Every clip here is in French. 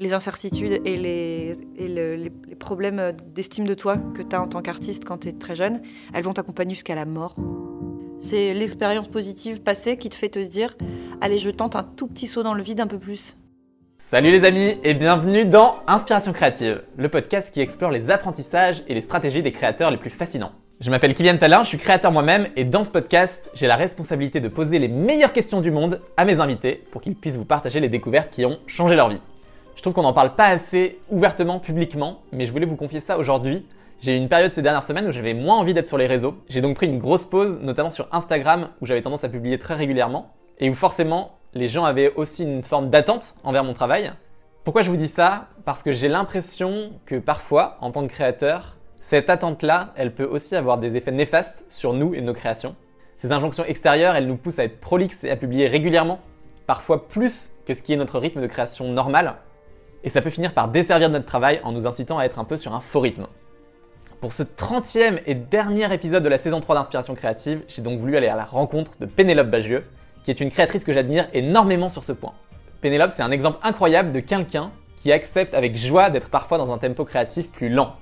les incertitudes et les, problèmes d'estime de toi que tu as en tant qu'artiste quand tu es très jeune, elles vont t'accompagner jusqu'à la mort. C'est l'expérience positive passée qui te fait te dire allez, je tente un tout petit saut dans le vide un peu plus. Salut les amis et bienvenue dans Inspiration créative, le podcast qui explore les apprentissages et les stratégies des créateurs les plus fascinants. Je m'appelle Kylian Talin, je suis créateur moi-même et dans ce podcast, j'ai la responsabilité de poser les meilleures questions du monde à mes invités pour qu'ils puissent vous partager les découvertes qui ont changé leur vie. Je trouve qu'on n'en parle pas assez ouvertement, publiquement, mais je voulais vous confier ça aujourd'hui. J'ai eu une période ces dernières semaines où j'avais moins envie d'être sur les réseaux. J'ai donc pris une grosse pause, notamment sur Instagram, où j'avais tendance à publier très régulièrement, et où forcément les gens avaient aussi une forme d'attente envers mon travail. Pourquoi je vous dis ça? Parce que j'ai l'impression que parfois, en tant que créateur, cette attente-là, elle peut aussi avoir des effets néfastes sur nous et nos créations. Ces injonctions extérieures, elles nous poussent à être prolixes et à publier régulièrement, parfois plus que ce qui est notre rythme de création normal, et ça peut finir par desservir notre travail en nous incitant à être un peu sur un faux rythme. Pour ce 30e et dernier épisode de la saison 3 d'Inspiration Créative, j'ai donc voulu aller à la rencontre de Pénélope Bagieux, qui est une créatrice que j'admire énormément sur ce point. Pénélope, c'est un exemple incroyable de quelqu'un qui accepte avec joie d'être parfois dans un tempo créatif plus lent.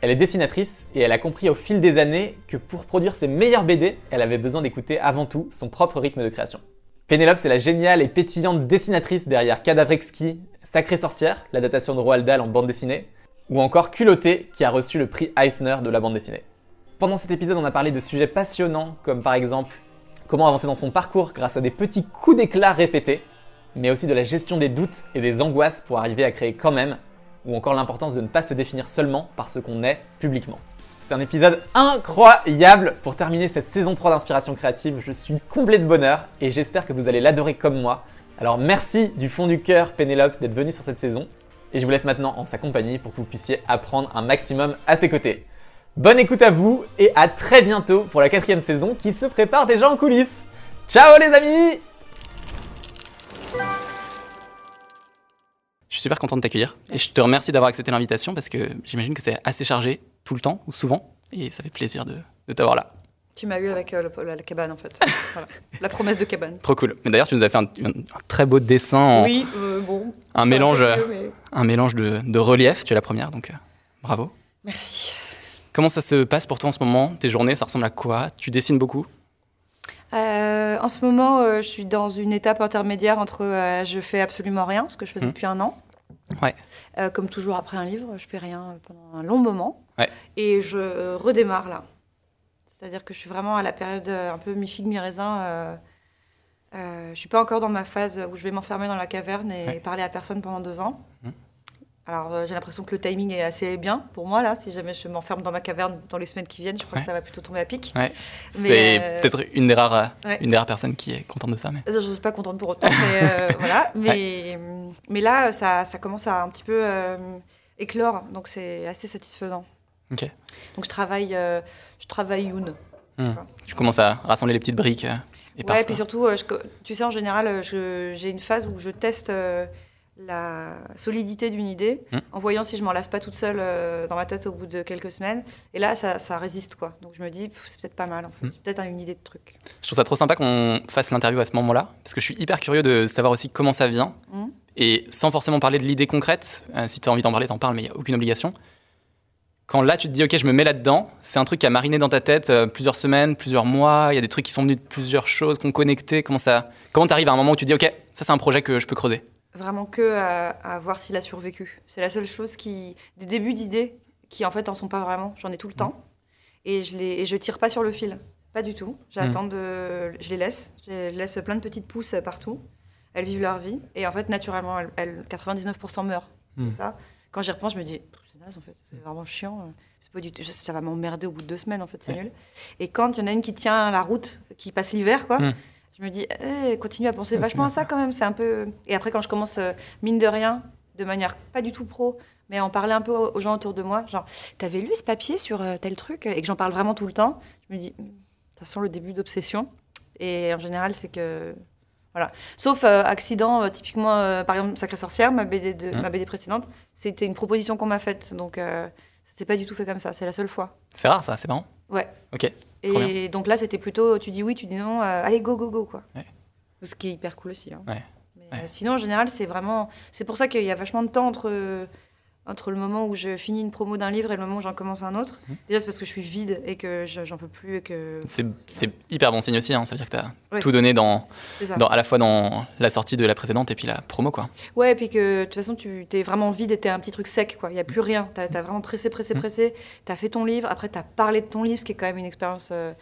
Elle est dessinatrice et elle a compris au fil des années que pour produire ses meilleurs BD, elle avait besoin d'écouter avant tout son propre rythme de création. Pénélope, c'est la géniale et pétillante dessinatrice derrière Cadavrexki, Sacrée Sorcière, l'adaptation de Roald Dahl en bande dessinée, ou encore Culotté, qui a reçu le prix Eisner de la bande dessinée. Pendant cet épisode, on a parlé de sujets passionnants, comme par exemple comment avancer dans son parcours grâce à des petits coups d'éclat répétés, mais aussi de la gestion des doutes et des angoisses pour arriver à créer quand même, ou encore l'importance de ne pas se définir seulement par ce qu'on est publiquement. C'est un épisode incroyable pour terminer cette saison 3 d'inspiration créative. Je suis comblé de bonheur et j'espère que vous allez l'adorer comme moi. Alors merci du fond du cœur Pénélope d'être venue sur cette saison et je vous laisse maintenant en sa compagnie pour que vous puissiez apprendre un maximum à ses côtés. Bonne écoute à vous et à très bientôt pour la quatrième saison qui se prépare déjà en coulisses. Ciao les amis Je suis super content de t'accueillir et je te remercie d'avoir accepté l'invitation parce que j'imagine que c'est assez chargé tout le temps ou souvent et ça fait plaisir de, de t'avoir là. Tu m'as eu avec euh, le- la, la cabane en fait. Voilà. La promesse de cabane. Trop cool. Mais d'ailleurs, tu nous as fait un, un- un très beau dessin, en- Oui, euh, bon. un mélange, Enfin, un mais- mélange de, de relief. Tu es la première, donc euh, bravo. Merci. Comment ça se passe pour toi en ce moment Tes journées, ça ressemble à quoi? Tu dessines beaucoup? Euh, en ce moment, euh, je suis dans une étape intermédiaire entre euh, je fais absolument rien, ce que je faisais Mhm. depuis un an. Ouais. Euh, comme toujours après un livre, je fais rien pendant un long moment. Ouais. Et je redémarre là. C'est-à-dire que je suis vraiment à la période euh, un peu mi-figue, mi-raisin. Euh, euh, je suis pas encore dans ma phase où je vais m'enfermer dans la caverne et Ouais. parler à personne pendant deux ans. Mhm. Alors euh, j'ai l'impression que le timing est assez bien pour moi là. Si jamais je m'enferme dans ma caverne dans les semaines qui viennent, je crois Ouais. que ça va plutôt tomber à pic. Ouais. C'est euh, peut-être une des rares, une des rares personnes qui est contente de ça. Mais... Je ne suis pas contente pour autant, mais voilà. Mais, mais là, ça, ça commence à un petit peu éclore, donc c'est assez satisfaisant. Donc je travaille, euh, je travaille Yoon. Tu commences à rassembler les petites briques euh, et Ouais, puis surtout, euh, je tu sais, en général, euh, j'ai une phase où je teste la solidité d'une idée Hmm. en voyant si je m'en lasse pas toute seule euh, dans ma tête au bout de quelques semaines. Et là, ça, ça résiste, quoi. Donc je me dis, c'est peut-être pas mal, en fait. Hmm. Peut-être une idée de truc. Je trouve ça trop sympa qu'on fasse l'interview à ce moment-là, parce que je suis hyper curieux de savoir aussi comment ça vient. Et sans forcément parler de l'idée concrète, euh, si tu as envie d'en parler, t'en parles, mais il n'y a aucune obligation. Quand là, tu te dis, OK, je me mets là-dedans, c'est un truc qui a mariné dans ta tête euh, plusieurs semaines, plusieurs mois, il y a des trucs qui sont venus de plusieurs choses, qu'on connecté. Comment ça Comment tu arrives à un moment où tu te dis, OK, ça, c'est un projet que je peux creuser? Vraiment que à, à voir s'il a survécu. C'est la seule chose qui. des débuts d'idées qui en fait en sont pas vraiment. J'en ai tout le temps. Et je, les, et je tire pas sur le fil. Pas du tout. J'attends de. Je les laisse. Je laisse plein de petites pousses partout. Elles vivent leur vie. Et en fait, naturellement, elles, elles- 99% meurent. Mm. Ça. Quand j'y repense, je me dis, naze en fait. C'est vraiment chiant. C'est pas du tout- Ça va m'emmerder au bout de deux semaines en fait. C'est Ouais. nul. Et quand il y en a une qui tient la route, qui passe l'hiver, quoi. Mm. Je me dis, eh, continue à penser Ouais, vachement à ça quand même. C'est un peu. Et après, quand je commence, euh, mine de rien, de manière pas du tout pro, mais en parler un peu aux aux gens autour de moi, genre, t'avais lu ce papier sur euh, tel truc et que j'en parle vraiment tout le temps, je me dis, Hmm, ça sent le début d'obsession. Et en général, c'est que. Voilà. Sauf euh, accident, euh, typiquement, euh, par exemple, Sacrée Sorcière, ma BD, de, Mm. ma BD précédente, c'était une proposition qu'on m'a faite. Donc, ça s'est pas du tout fait comme ça. C'est la seule fois. C'est rare, ça, c'est marrant. Ouais. Ok. Et donc là, c'était plutôt, tu dis oui, tu dis non, allez, go, go, go, quoi. Ouais. Ce qui est hyper cool aussi. hein. Ouais. Mais, Ouais. Sinon, en général, c'est vraiment. C'est pour ça qu'il y a vachement de temps entre, entre le moment où je finis une promo d'un livre et le moment où j'en commence un autre. Mhm. Déjà, c'est parce que je suis vide et que je- j'en peux plus et que. C'est c'est hyper bon signe aussi, hein. ça veut dire que tu as Ouais. tout donné dans, à la fois dans la sortie de la précédente et puis la promo. quoi. Ouais, et puis que de toute façon, tu es vraiment vide et t'es un petit truc sec. Il n'y a plus rien. Tu as, vraiment pressé, pressé, Mhm. pressé. Tu as fait ton livre. Après, tu as parlé de ton livre, ce qui est quand même une expérience. euh,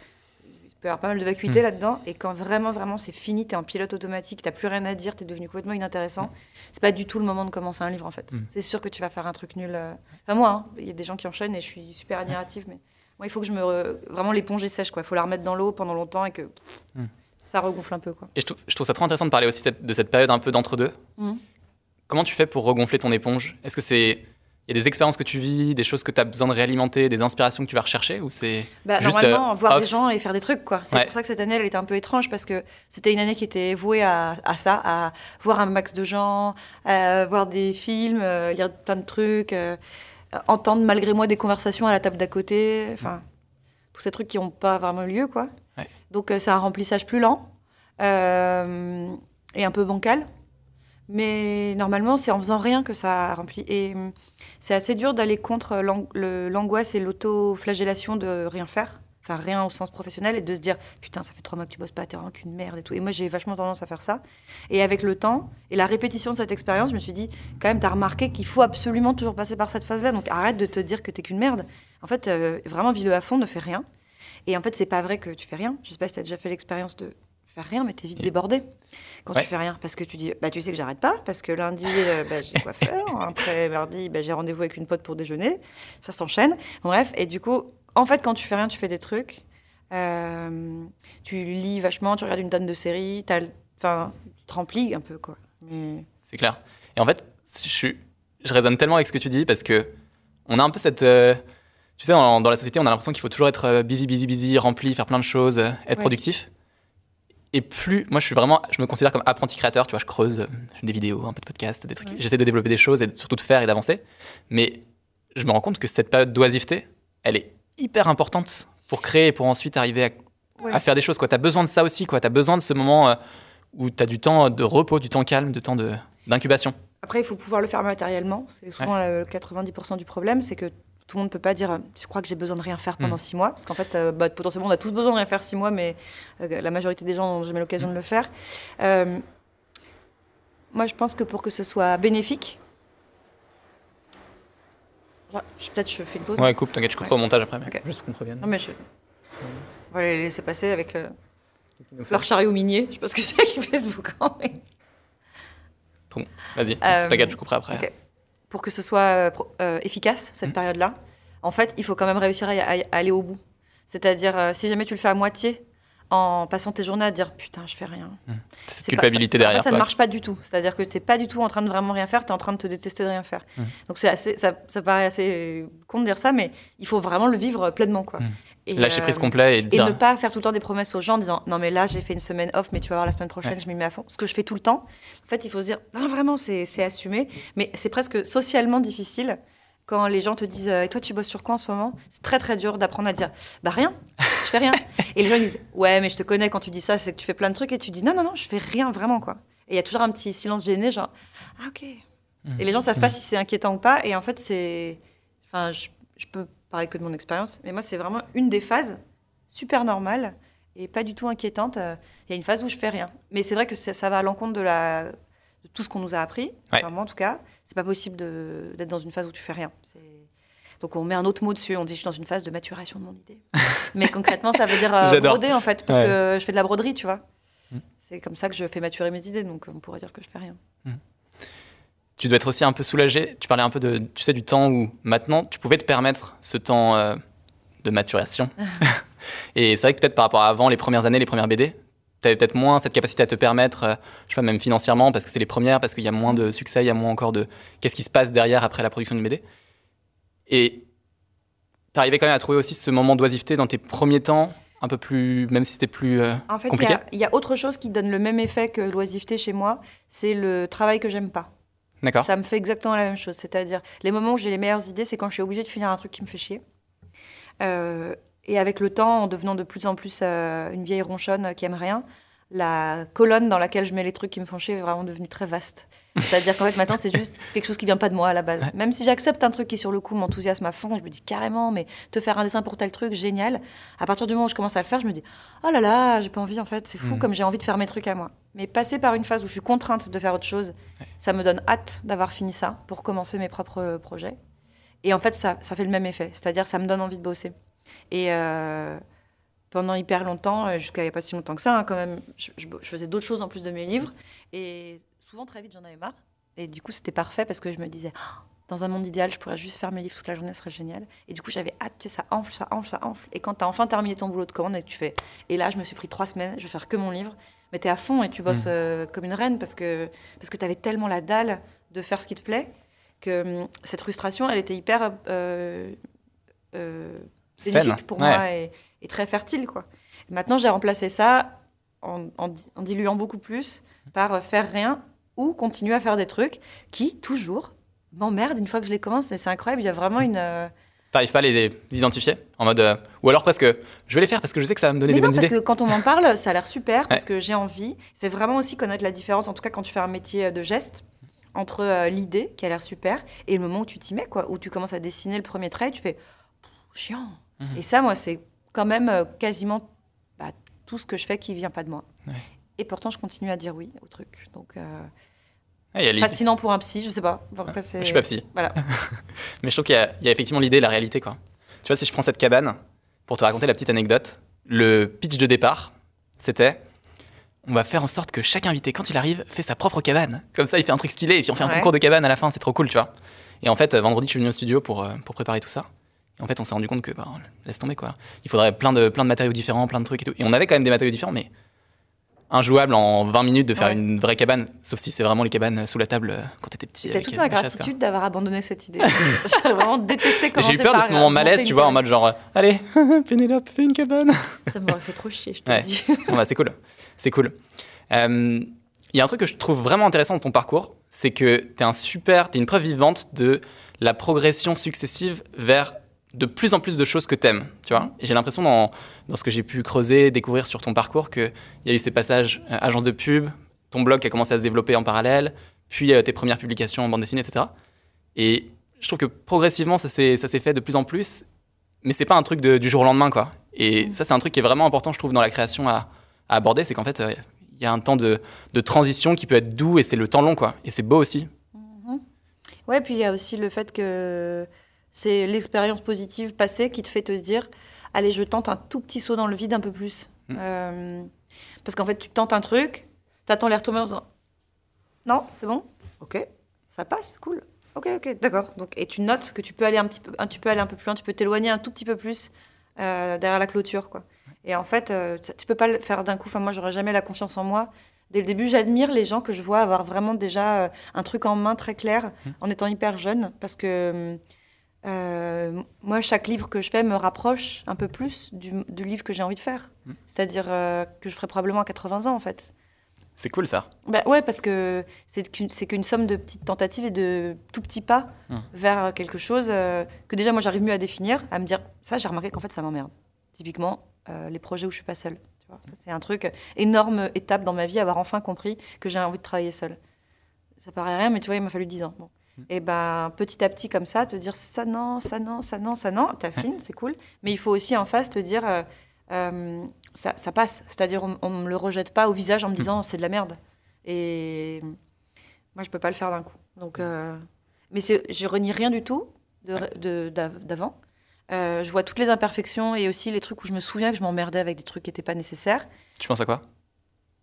peut y avoir pas mal de vacuité Mhm. là-dedans. Et quand vraiment, vraiment, c'est fini, tu es en pilote automatique, tu plus rien à dire, tu es devenu complètement inintéressant. Mhm. C'est pas du tout le moment de commencer un livre, en fait. Mhm. C'est sûr que tu vas faire un truc nul. euh. Enfin, moi, hein, il y a des gens qui enchaînent et je suis super admirative, mais moi, il faut que je me. re- Vraiment, l'éponge est sèche, quoi. Il faut la remettre dans l'eau pendant longtemps et que ça regonfle un peu, quoi. Et je trouve, je trouve ça trop intéressant de parler aussi cette- de cette période un peu d'entre-deux. Comment tu fais pour regonfler ton éponge? Est-ce que c'est. Il y a des expériences que tu vis, des choses que tu as besoin de réalimenter, des inspirations que tu vas rechercher ou c'est Bah, juste, normalement, euh, voir off des gens et faire des trucs, quoi. C'est Ouais. pour ça que cette année, elle était un peu étrange parce que c'était une année qui était vouée à, à ça, à voir un max de gens, à voir des films, euh, lire plein de trucs, euh, entendre malgré moi des conversations à la table d'à côté, enfin, tous ces trucs qui n'ont pas vraiment lieu, quoi. Ouais. Donc, euh, c'est un remplissage plus lent euh, et un peu bancal. Mais normalement, c'est en faisant rien que ça remplit. Et hum, c'est assez dur d'aller contre l'angoisse et l'autoflagellation de rien faire. Enfin, rien au sens professionnel et de se dire Putain, ça fait trois mois que tu bosses pas, t'es vraiment qu'une merde et tout. Et moi, j'ai vachement tendance à faire ça. Et avec le temps et la répétition de cette expérience, je me suis dit Quand même, t'as remarqué qu'il faut absolument toujours passer par cette phase-là. Donc arrête de te dire que t'es qu'une merde. En fait, euh, vraiment, vis-le à fond, ne fais rien. Et en fait, c'est pas vrai que tu fais rien. Je sais pas si t'as déjà fait l'expérience de faire rien, mais t'es vite Et- débordé quand Ouais. tu fais rien. Parce que tu dis, bah, tu sais que j'arrête pas, parce que lundi, euh, bah, j'ai quoi faire. Après, mardi, bah, j'ai rendez-vous avec une pote pour déjeuner. Ça s'enchaîne. Bref, et du coup, en fait, quand tu fais rien, tu fais des trucs. Euh, tu lis vachement, tu regardes une tonne de séries. Enfin, tu te remplis un peu, quoi. Mais... C'est clair. Et en fait, je, suis- je résonne tellement avec ce que tu dis parce que on a un peu cette. euh, tu sais, dans, dans la société, on a l'impression qu'il faut toujours être busy, busy, busy, rempli, faire plein de choses, être Ouais. productif. Et plus. Moi, je suis vraiment. Je me considère comme apprenti créateur. Tu vois, je creuse je fais des vidéos, un peu de podcasts, des trucs. Ouais. J'essaie de développer des choses et surtout de faire et d'avancer. Mais je me rends compte que cette période d'oisiveté, elle est hyper importante pour créer et pour ensuite arriver à Ouais. à faire des choses. Tu as besoin de ça aussi. Tu as besoin de ce moment euh, où tu as du temps de repos, du temps calme, du temps d'incubation. Après, il faut pouvoir le faire matériellement. C'est souvent le 90% du problème, c'est que tout le monde ne peut pas dire euh, je crois que j'ai besoin de rien faire pendant Mm. six mois? Parce qu'en fait, euh, bah, potentiellement, on a tous besoin de rien faire six mois, mais euh, la majorité des gens n'ont jamais l'occasion de le faire. Euh, moi, je pense que pour que ce soit bénéfique, peut-être je fais une pause. Ouais, coupe, t'inquiète, je couperai au montage après. mais Ok. Juste qu'on prévienne. Non, mais je... On va les laisser passer avec le- leur chariot minier. Je sais pas ce que c'est qui Facebook. hein, mais- Vas-y, Euh, t'inquiète, je couperai après. Pour que ce soit euh, euh, efficace, cette Mhm. période-là, en fait, il faut quand même réussir à, aller au bout. C'est-à-dire, euh, si jamais tu le fais à moitié, en passant tes journées à dire putain, je fais rien. Cette C'est pas- culpabilité ça- derrière. En fait, ça ne marche pas du tout. C'est-à-dire que tu n'es pas du tout en train de vraiment rien faire, tu es en train de te détester de rien faire. Mhm. Donc c'est assez, ça, ça paraît assez con de dire ça, mais il faut vraiment le vivre pleinement. Quoi. Et, Lâcher euh, prise complet et et ne pas faire tout le temps des promesses aux gens en disant non mais là j'ai fait une semaine off mais tu vas voir la semaine prochaine Ouais. je m'y mets à fond. Ce que je fais tout le temps. En fait il faut se dire non vraiment c'est assumé. Mais c'est presque socialement difficile quand les gens te disent euh, et toi tu bosses sur quoi en ce moment? C'est très très dur d'apprendre à dire bah rien. Je fais rien. Et les gens disent ouais mais je te connais quand tu dis ça c'est que tu fais plein de trucs et tu dis non non non je fais rien vraiment quoi. Et il y a toujours un petit silence gêné genre ah ok. Mhm. et les gens savent pas Mhm. si c'est inquiétant ou pas. Et en fait c'est enfin je, je peux parler que de mon expérience mais moi c'est vraiment une des phases super normale et pas du tout inquiétante. Euh, Il y a une phase où je fais rien. Mais c'est vrai que ça, ça va à l'encontre de, la, de tout ce qu'on nous a appris. Ouais. Enfin, moi, en tout cas, c'est pas possible de- d'être dans une phase où tu fais rien. Donc on met un autre mot dessus. On dit je suis dans une phase de maturation de mon idée. Mais concrètement, ça veut dire euh, broder en fait, parce Ouais. que je fais de la broderie, tu vois. Mm. C'est comme ça que je fais maturer mes idées. Donc on pourrait dire que je fais rien. Tu dois être aussi un peu soulagé. Tu parlais un peu de, tu sais, du temps où maintenant tu pouvais te permettre ce temps euh, de maturation. et c'est vrai que peut-être par rapport à avant, les premières années, les premières BD, tu avais peut-être moins cette capacité à te permettre, euh, je sais pas, même financièrement, parce que c'est les premières, parce qu'il y a moins de succès, il y a moins encore de qu'est-ce qui se passe derrière après la production d'une BD. Et tu arrivais quand même à trouver aussi ce moment d'oisiveté dans tes premiers temps, un peu plus, même si c'était plus euh, En fait, compliqué. il y a autre chose qui donne le même effet que l'oisiveté chez moi. C'est le travail que j'aime pas. Ça me fait exactement la même chose. C'est-à-dire, les moments où j'ai les meilleures idées, c'est quand je suis obligée de finir un truc qui me fait chier. Euh, et avec le temps, en devenant de plus en plus euh, une vieille ronchonne qui aime rien, la colonne dans laquelle je mets les trucs qui me font chier est vraiment devenue très vaste. C'est-à-dire qu'en fait, maintenant, c'est juste quelque chose qui vient pas de moi à la base. Ouais. Même si j'accepte un truc qui, sur le coup, m'enthousiasme à fond, je me dis carrément, mais te faire un dessin pour tel truc, génial. À partir du moment où je commence à le faire, je me dis, oh là là, j'ai pas envie, en fait. C'est fou Mhm. comme j'ai envie de faire mes trucs à moi. Mais passer par une phase où je suis contrainte de faire autre chose, Ouais. ça me donne hâte d'avoir fini ça pour commencer mes propres projets. Et en fait, ça, ça fait le même effet. C'est-à-dire, ça me donne envie de bosser. Et euh, pendant hyper longtemps, euh, jusqu'à il n'y a pas si longtemps que ça, hein, quand même, je, je- je faisais d'autres choses en plus de mes livres. Et souvent, très vite, j'en avais marre. Et du coup, c'était parfait parce que je me disais, Ah, dans un monde idéal, je pourrais juste faire mes livres toute la journée, ce serait génial. Et du coup, j'avais hâte, tu sais, ça enfle, ça enfle, ça enfle. Et quand tu as enfin terminé ton boulot de commande et que tu fais, et là, je me suis pris trois semaines, je vais faire que mon livre. Mais tu es à fond et tu bosses Mhm. euh, comme une reine parce que, parce que tu avais tellement la dalle de faire ce qui te plaît que hum, cette frustration, elle était hyper euh, euh, bénéfique pour Ouais. moi et, et très fertile. Quoi. Et maintenant, j'ai remplacé ça en, en en diluant beaucoup plus par euh, faire rien ou continuer à faire des trucs qui, toujours, m'emmerdent une fois que je les commence. Et c'est incroyable, il y a vraiment une... euh, T'arrives pas à les identifier en mode. euh, ou alors presque, je vais les faire parce que je sais que ça va me donner Mais des non, bonnes parce idées. que quand on m'en parle, ça a l'air super, parce Ouais. que j'ai envie. C'est vraiment aussi connaître la différence, en tout cas quand tu fais un métier de geste, entre euh, l'idée, qui a l'air super, et le moment où tu t'y mets, quoi, où tu commences à dessiner le premier trait, et tu fais chiant. Mhm. Et ça, moi, c'est quand même euh, quasiment bah, tout ce que je fais qui vient pas de moi. Ouais. Et pourtant, je continue à dire oui au truc. Donc, euh, Ouais, il y a l'idée- fascinant pour un psy, je sais pas. Après, Je suis pas psy. Voilà. Mais je trouve qu'il y, a- il y a effectivement l'idée et la réalité. Quoi. Tu vois, si je prends cette cabane, pour te raconter la petite anecdote, le pitch de départ, c'était on va faire en sorte que chaque invité, quand il arrive, fait sa propre cabane. Comme ça, il fait un truc stylé et puis on fait un concours de cabane à la fin, c'est trop cool, tu vois. Et en fait, euh, vendredi, je suis venu au studio pour, pour préparer tout ça. En fait, on s'est rendu compte que, bah, laisse tomber, quoi. Il faudrait plein de, plein de matériaux différents, plein de trucs et tout. Et on avait quand même des matériaux différents, mais injouable en 20 minutes de faire Ouais. une vraie cabane, sauf si c'est vraiment les cabanes sous la table euh, quand t'étais petit. T'as toute euh, ma gratitude d'avoir abandonné cette idée. J'ai vraiment détesté J'ai eu peur de ce moment euh, malaise, tu vois, en mode genre, allez, Pénélope, fais une cabane. Ça m'aurait fait trop chier, je te Ouais. dis. Bon, bah, c'est cool, c'est cool. Euh, Il y a un truc que je trouve vraiment intéressant dans ton parcours, c'est que tu es un super, t'es une preuve vivante de la progression successive vers de plus en plus de choses que t'aimes, tu vois. Et j'ai l'impression dans, dans ce que j'ai pu creuser, découvrir sur ton parcours, qu'il y a eu ces passages euh, agence de pub, ton blog qui a commencé à se développer en parallèle, puis euh, tes premières publications en bande dessinée, etc. Et je trouve que progressivement, ça s'est ça s'est fait de plus en plus, mais c'est pas un truc de- du jour au lendemain, quoi. Et ça, c'est un truc qui est vraiment important, je trouve, dans la création à, à aborder, c'est qu'en fait, euh, il y a un temps de, de transition qui peut être doux et c'est le temps long, quoi. Et c'est beau aussi. Ouais, puis il y a aussi le fait que c'est l'expérience positive passée qui te fait te dire allez, je tente un tout petit saut dans le vide un peu plus. Mm. Euh, parce qu'en fait, tu tentes un truc, t'attends les retombées en disant non, c'est bon, ok, ça passe, cool. Ok, ok, d'accord. Donc, et tu notes que tu peux aller un petit peu, un- tu peux aller un peu plus loin, tu peux t'éloigner un tout petit peu plus euh, derrière la clôture, quoi. Et en fait, euh, ça- tu peux pas le faire d'un coup. Enfin, moi, j'aurais jamais la confiance en moi. Dès le début, j'admire les gens que je vois avoir vraiment déjà euh, un truc en main très clair en étant hyper jeune, parce que euh, moi, chaque livre que je fais me rapproche un peu plus du, du livre que j'ai envie de faire. Mm. C'est-à-dire euh, que je ferai probablement à 80 ans, en fait. C'est cool, ça. Bah, ouais, parce que c'est qu'une, somme de petites tentatives et de tout petits pas Mm. vers quelque chose euh, que déjà, moi, j'arrive mieux à définir, à me dire, ça, j'ai remarqué qu'en fait, ça m'emmerde. Typiquement, les projets où je suis pas seule. Tu vois, ça, c'est un truc, énorme étape dans ma vie, avoir enfin compris que j'ai envie de travailler seule. Ça paraît rien, mais tu vois, il m'a fallu 10 ans. Bon. Et ben petit à petit, comme ça, te dire ça non, ça non, ça non, ça non, t'affines, c'est cool. Mais il faut aussi en face te dire euh, euh, ça, ça passe. C'est-à-dire, on, on me le rejette pas au visage en me disant c'est de la merde. Et moi, je peux pas le faire d'un coup. Donc, euh, mais je renie rien du tout de- de- d'av- d'avant. Euh, je vois toutes les imperfections et aussi les trucs où je me souviens que je m'emmerdais avec des trucs qui n'étaient pas nécessaires. Tu penses à quoi?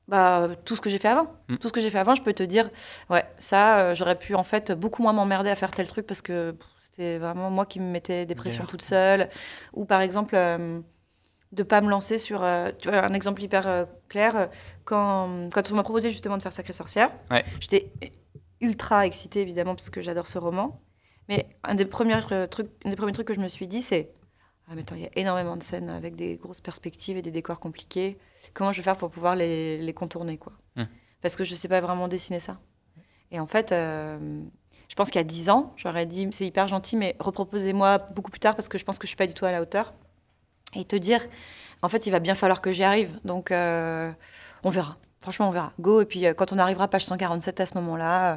Bah, tout ce que j'ai fait avant. Mm. Tout ce que j'ai fait avant, je peux te dire, ouais, ça, euh, j'aurais pu en fait beaucoup moins m'emmerder à faire tel truc parce que c'était vraiment moi qui me mettais des pressions toute seule. Ou par exemple, euh, de pas me lancer sur. euh, tu vois, un exemple hyper euh, clair, quand, quand on m'a proposé justement de faire Sacré Sorcière, Ouais. j'étais ultra excitée évidemment parce que j'adore ce roman. Mais un des, premiers, trucs, un des premiers trucs que je me suis dit, c'est Ah, mais attends, il y a énormément de scènes avec des grosses perspectives et des décors compliqués. Comment je vais faire pour pouvoir les, les contourner, quoi Hmm. Parce que je sais pas vraiment dessiner ça. Et en fait, euh, je pense qu'il y a 10 ans, j'aurais dit c'est hyper gentil, mais reproposez-moi beaucoup plus tard parce que je pense que je suis pas du tout à la hauteur. Et te dire, en fait, il va bien falloir que j'y arrive. Donc, euh, on verra. Franchement, on verra. Go. Et puis, euh, quand on arrivera à page 147 à ce moment-là, euh,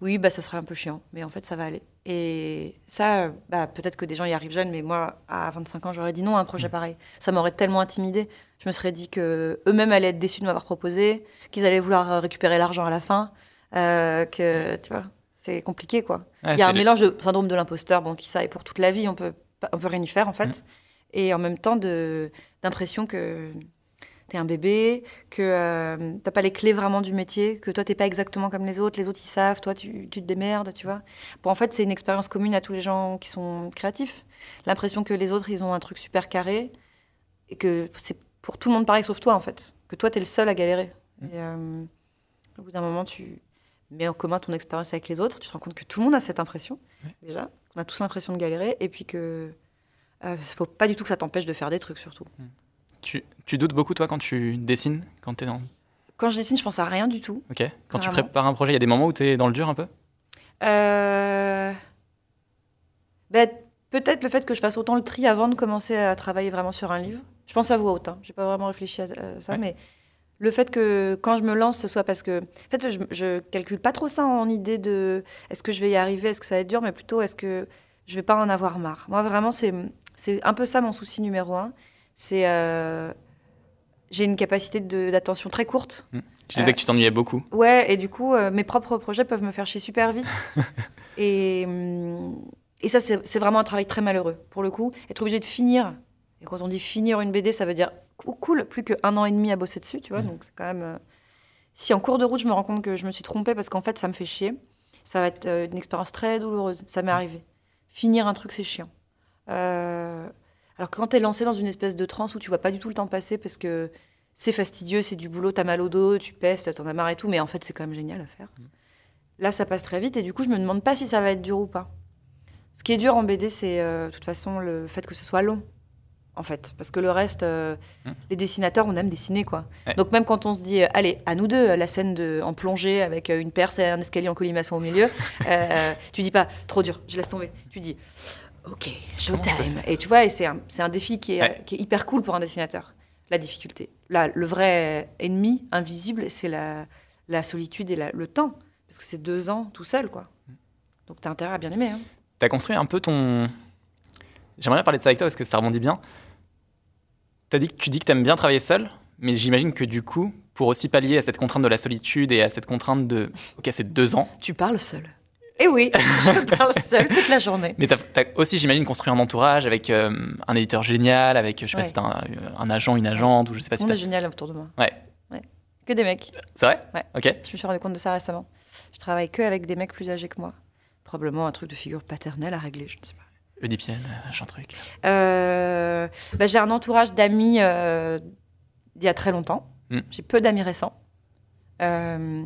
oui, bah, ça sera un peu chiant. Mais en fait, ça va aller. Et ça, bah, peut-être que des gens y arrivent jeunes, mais moi, à 25 ans, j'aurais dit non à un projet pareil. Ça m'aurait tellement intimidé. Je me serais dit que eux-mêmes allaient être déçus de m'avoir proposé, qu'ils allaient vouloir euh, récupérer l'argent à la fin, euh, que, tu vois, c'est compliqué, quoi. Il y a un mélange de syndrome de l'imposteur, bon, qui ça est pour toute la vie, on peut, on peut rien y faire en fait, et en même temps de d'impression que t'es un bébé, que euh, t'as pas les clés vraiment du métier, que toi t'es pas exactement comme les autres, les autres ils savent, toi tu, tu te démerdes, tu vois. Bon, en fait, c'est une expérience commune à tous les gens qui sont créatifs. L'impression que les autres ils ont un truc super carré et que c'est pour tout le monde pareil sauf toi en fait, que toi t'es le seul à galérer. Mm. Et euh, au bout d'un moment, tu mets en commun ton expérience avec les autres, tu te rends compte que tout le monde a cette impression déjà, qu'on a tous l'impression de galérer, et puis que euh, faut pas du tout que ça t'empêche de faire des trucs surtout. Tu, tu doutes beaucoup, toi, quand tu dessines quand t'es dans... Quand je dessine, je pense à rien du tout. Ok. Quand tu prépares un projet, il y a des moments où t'es dans le dur un peu? Euh, ben, peut-être le fait que je fasse autant le tri avant de commencer à travailler vraiment sur un livre. Je pense à voix haute. Hein. J'ai pas vraiment réfléchi à, ça, Ouais. mais le fait que quand je me lance, ce soit parce que, en fait, je, je calcule pas trop ça en idée de est-ce que je vais y arriver, est-ce que ça va être dur, mais plutôt est-ce que je vais pas en avoir marre. Moi, vraiment, c'est c'est un peu ça mon souci numéro un. C'est euh, j'ai une capacité d'attention très courte. Tu disais Euh, que tu t'ennuyais beaucoup. Ouais, et du coup, euh, mes propres projets peuvent me faire chier super vite. et, hum, et ça, c'est vraiment un travail très malheureux. Pour le coup, être obligé de finir. Et quand on dit finir une BD, ça veut dire cool, plus qu'un an et demi à bosser dessus, tu vois. Mhm. Donc c'est quand même. euh, Si en cours de route, je me rends compte que je me suis trompée parce qu'en fait, ça me fait chier, ça va être une expérience très douloureuse. Ça m'est arrivé. Finir un truc, c'est chiant. Euh, Alors que quand t'es lancé dans une espèce de transe où tu vois pas du tout le temps passer parce que c'est fastidieux, c'est du boulot, t'as mal au dos, tu pèses, t'en as marre et tout, mais en fait c'est quand même génial à faire. Là ça passe très vite et du coup je me demande pas si ça va être dur ou pas. Ce qui est dur en BD c'est euh, de toute façon le fait que ce soit long. En fait, parce que le reste, euh, Hmm. les dessinateurs, on aime dessiner quoi. Ouais. Donc même quand on se dit, euh, allez, à nous deux, la scène de, en plongée avec euh, une perce et un escalier en colimaçon au milieu, tu dis pas trop dur, je laisse tomber. Tu dis, ok, showtime. Et tu vois, et c'est un, défi qui est, Ouais. qui est hyper cool pour un dessinateur. La difficulté. Là, le vrai ennemi invisible, c'est la, la solitude et la- le temps. Parce que c'est deux ans tout seul, quoi. Donc t'as intérêt à bien aimer. Hein. T'as construit un peu ton. J'aimerais bien parler de ça avec toi parce que ça rebondit bien. T'as dit que tu dis que t'aimes bien travailler seul, mais j'imagine que du coup, pour aussi pallier à cette contrainte de la solitude et à cette contrainte de. Ok, c'est deux ans. Tu parles seul. Et oui, je parle seul toute la journée. Mais t'as as aussi, j'imagine, construit un entourage avec euh, un éditeur génial, avec, je sais pas si t'as un, un agent, une agente, ou je sais pas si On est génial autour de moi. Ouais. Ouais. Que des mecs. C'est vrai? Ouais. Ok. Je me suis rendu compte de ça récemment. Je travaille que avec des mecs plus âgés que moi. Probablement un truc de figure paternelle à régler, je ne sais pas. Oedipienne, truc. Euh, bah, j'ai un entourage d'amis euh, d'il y a très longtemps. Mm. J'ai peu d'amis récents. Euh,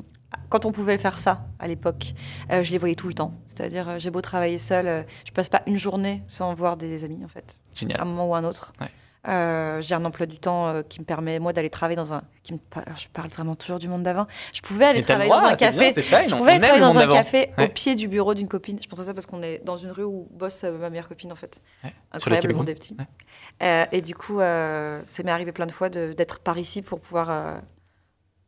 quand on pouvait faire ça à l'époque, euh, je les voyais tout le temps. C'est-à-dire, euh, j'ai beau travailler seule, euh, je passe pas une journée sans voir des amis en fait, à Génial. un moment ou à un autre. Ouais. Euh, j'ai un emploi du temps euh, qui me permet moi d'aller travailler dans un. Qui me, pa- je parle vraiment toujours du monde d'avant. Je pouvais aller travailler dans un bien, café. c'est fine, Je pouvais aller travailler le dans un café Ouais. au pied du bureau d'une copine. Je pense à ça parce qu'on est dans une rue où bosse ma meilleure copine en fait. Ouais. Incroyable, le l'escalier monde Gaulle. est petit. Ouais. Euh, et du coup, ça m'est arrivé plein de fois d'être par ici pour pouvoir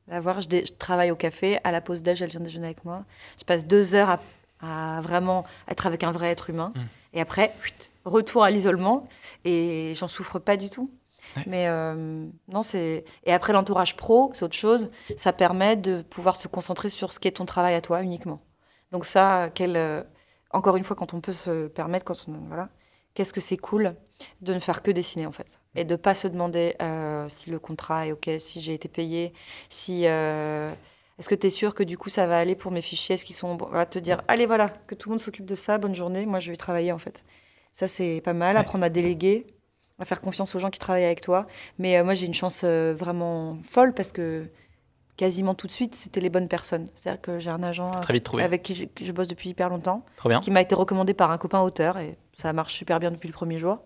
la voir. Je, travaille au café, à la pause déj, elle vient déjeuner avec moi. Je passe deux heures à, à vraiment être avec un vrai être humain. Mm. Et après, retour à l'isolement. Et j'en souffre pas du tout. Ouais. Mais euh, non, c'est. Et après, l'entourage pro, c'est autre chose. Ça permet de pouvoir se concentrer sur ce qui est ton travail à toi uniquement. Donc, ça, quel, euh, encore une fois, quand on peut se permettre, quand on. Voilà qu'est-ce que c'est cool de ne faire que dessiner en fait et de pas se demander euh, si le contrat est ok, si j'ai été payé, si euh, est-ce que tu es sûr que du coup ça va aller pour mes fichiers, est-ce qu'ils sont voilà, te dire allez voilà que tout le monde s'occupe de ça, bonne journée, moi je vais travailler en fait. Ça c'est pas mal, apprendre à déléguer, à faire confiance aux gens qui travaillent avec toi. Mais euh, moi j'ai une chance vraiment folle parce que quasiment tout de suite c'était les bonnes personnes. C'est-à-dire que j'ai un agent Très vite trouvé. avec qui je, bosse depuis hyper longtemps qui m'a été recommandé par un copain auteur et ça marche super bien depuis le premier jour.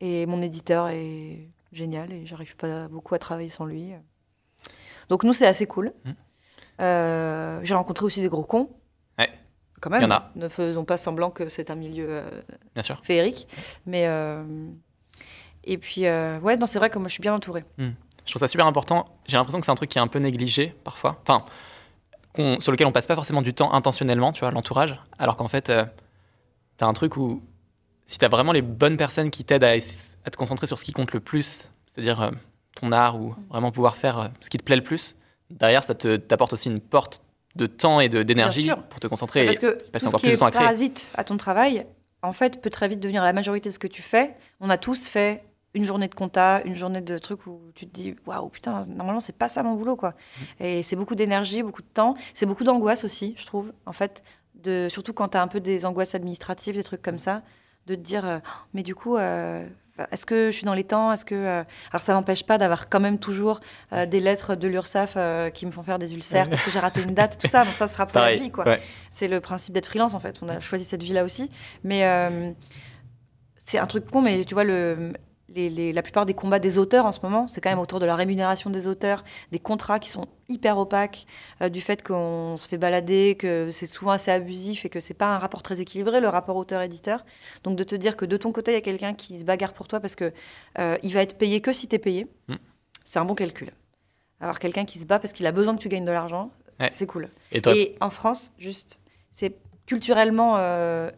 Et mon éditeur est génial et j'arrive pas beaucoup à travailler sans lui. Donc nous c'est assez cool. Mm. Euh, J'ai rencontré aussi des gros cons. Ouais. Quand même. Il y en a. Ne faisons pas semblant que c'est un milieu euh, Bien sûr. féerique. Mais euh, et puis euh, ouais non c'est vrai que moi je suis bien entourée. Je trouve ça super important. J'ai l'impression que c'est un truc qui est un peu négligé parfois. Enfin, sur lequel on passe pas forcément du temps intentionnellement, tu vois, l'entourage. Alors qu'en fait, euh, t'as un truc où si t'as vraiment les bonnes personnes qui t'aident à, te concentrer sur ce qui compte le plus, c'est-à-dire euh, ton art ou vraiment pouvoir faire euh, ce qui te plaît le plus, derrière, ça te t'apporte aussi une porte de temps et d'énergie pour te concentrer. Parce et que passer tout encore ce qui plus de temps à créer. parasite à ton travail, en fait, peut très vite devenir la majorité de ce que tu fais. On a tous fait une journée de compta, une journée de trucs où tu te dis waouh putain normalement c'est pas ça mon boulot quoi. Et c'est beaucoup d'énergie, beaucoup de temps, c'est beaucoup d'angoisse aussi je trouve en fait de surtout quand tu as un peu des angoisses administratives, des trucs comme ça, de te dire euh, mais du coup euh, est-ce que je suis dans les temps Est-ce que euh, alors ça m'empêche pas d'avoir quand même toujours des lettres de l'URSSAF qui me font faire des ulcères parce que j'ai raté une date, tout ça, bon, ça sera pour Pareil. la vie quoi. ouais. C'est le principe d'être freelance en fait. On a choisi cette vie-là aussi. Mais c'est un truc con, mais tu vois, le, les- les- la plupart des combats des auteurs en ce moment, c'est quand même autour de la rémunération des auteurs, des contrats qui sont hyper opaques, euh, du fait qu'on se fait balader, que c'est souvent assez abusif et que c'est pas un rapport très équilibré, le rapport auteur-éditeur. Donc de te dire que de ton côté, il y a quelqu'un qui se bagarre pour toi parce que euh, il va être payé que si tu es payé, Mm. c'est un bon calcul. Avoir quelqu'un qui se bat parce qu'il a besoin que tu gagnes de l'argent, Ouais. c'est cool. Et toi, Et en France, juste, c'est culturellement euh,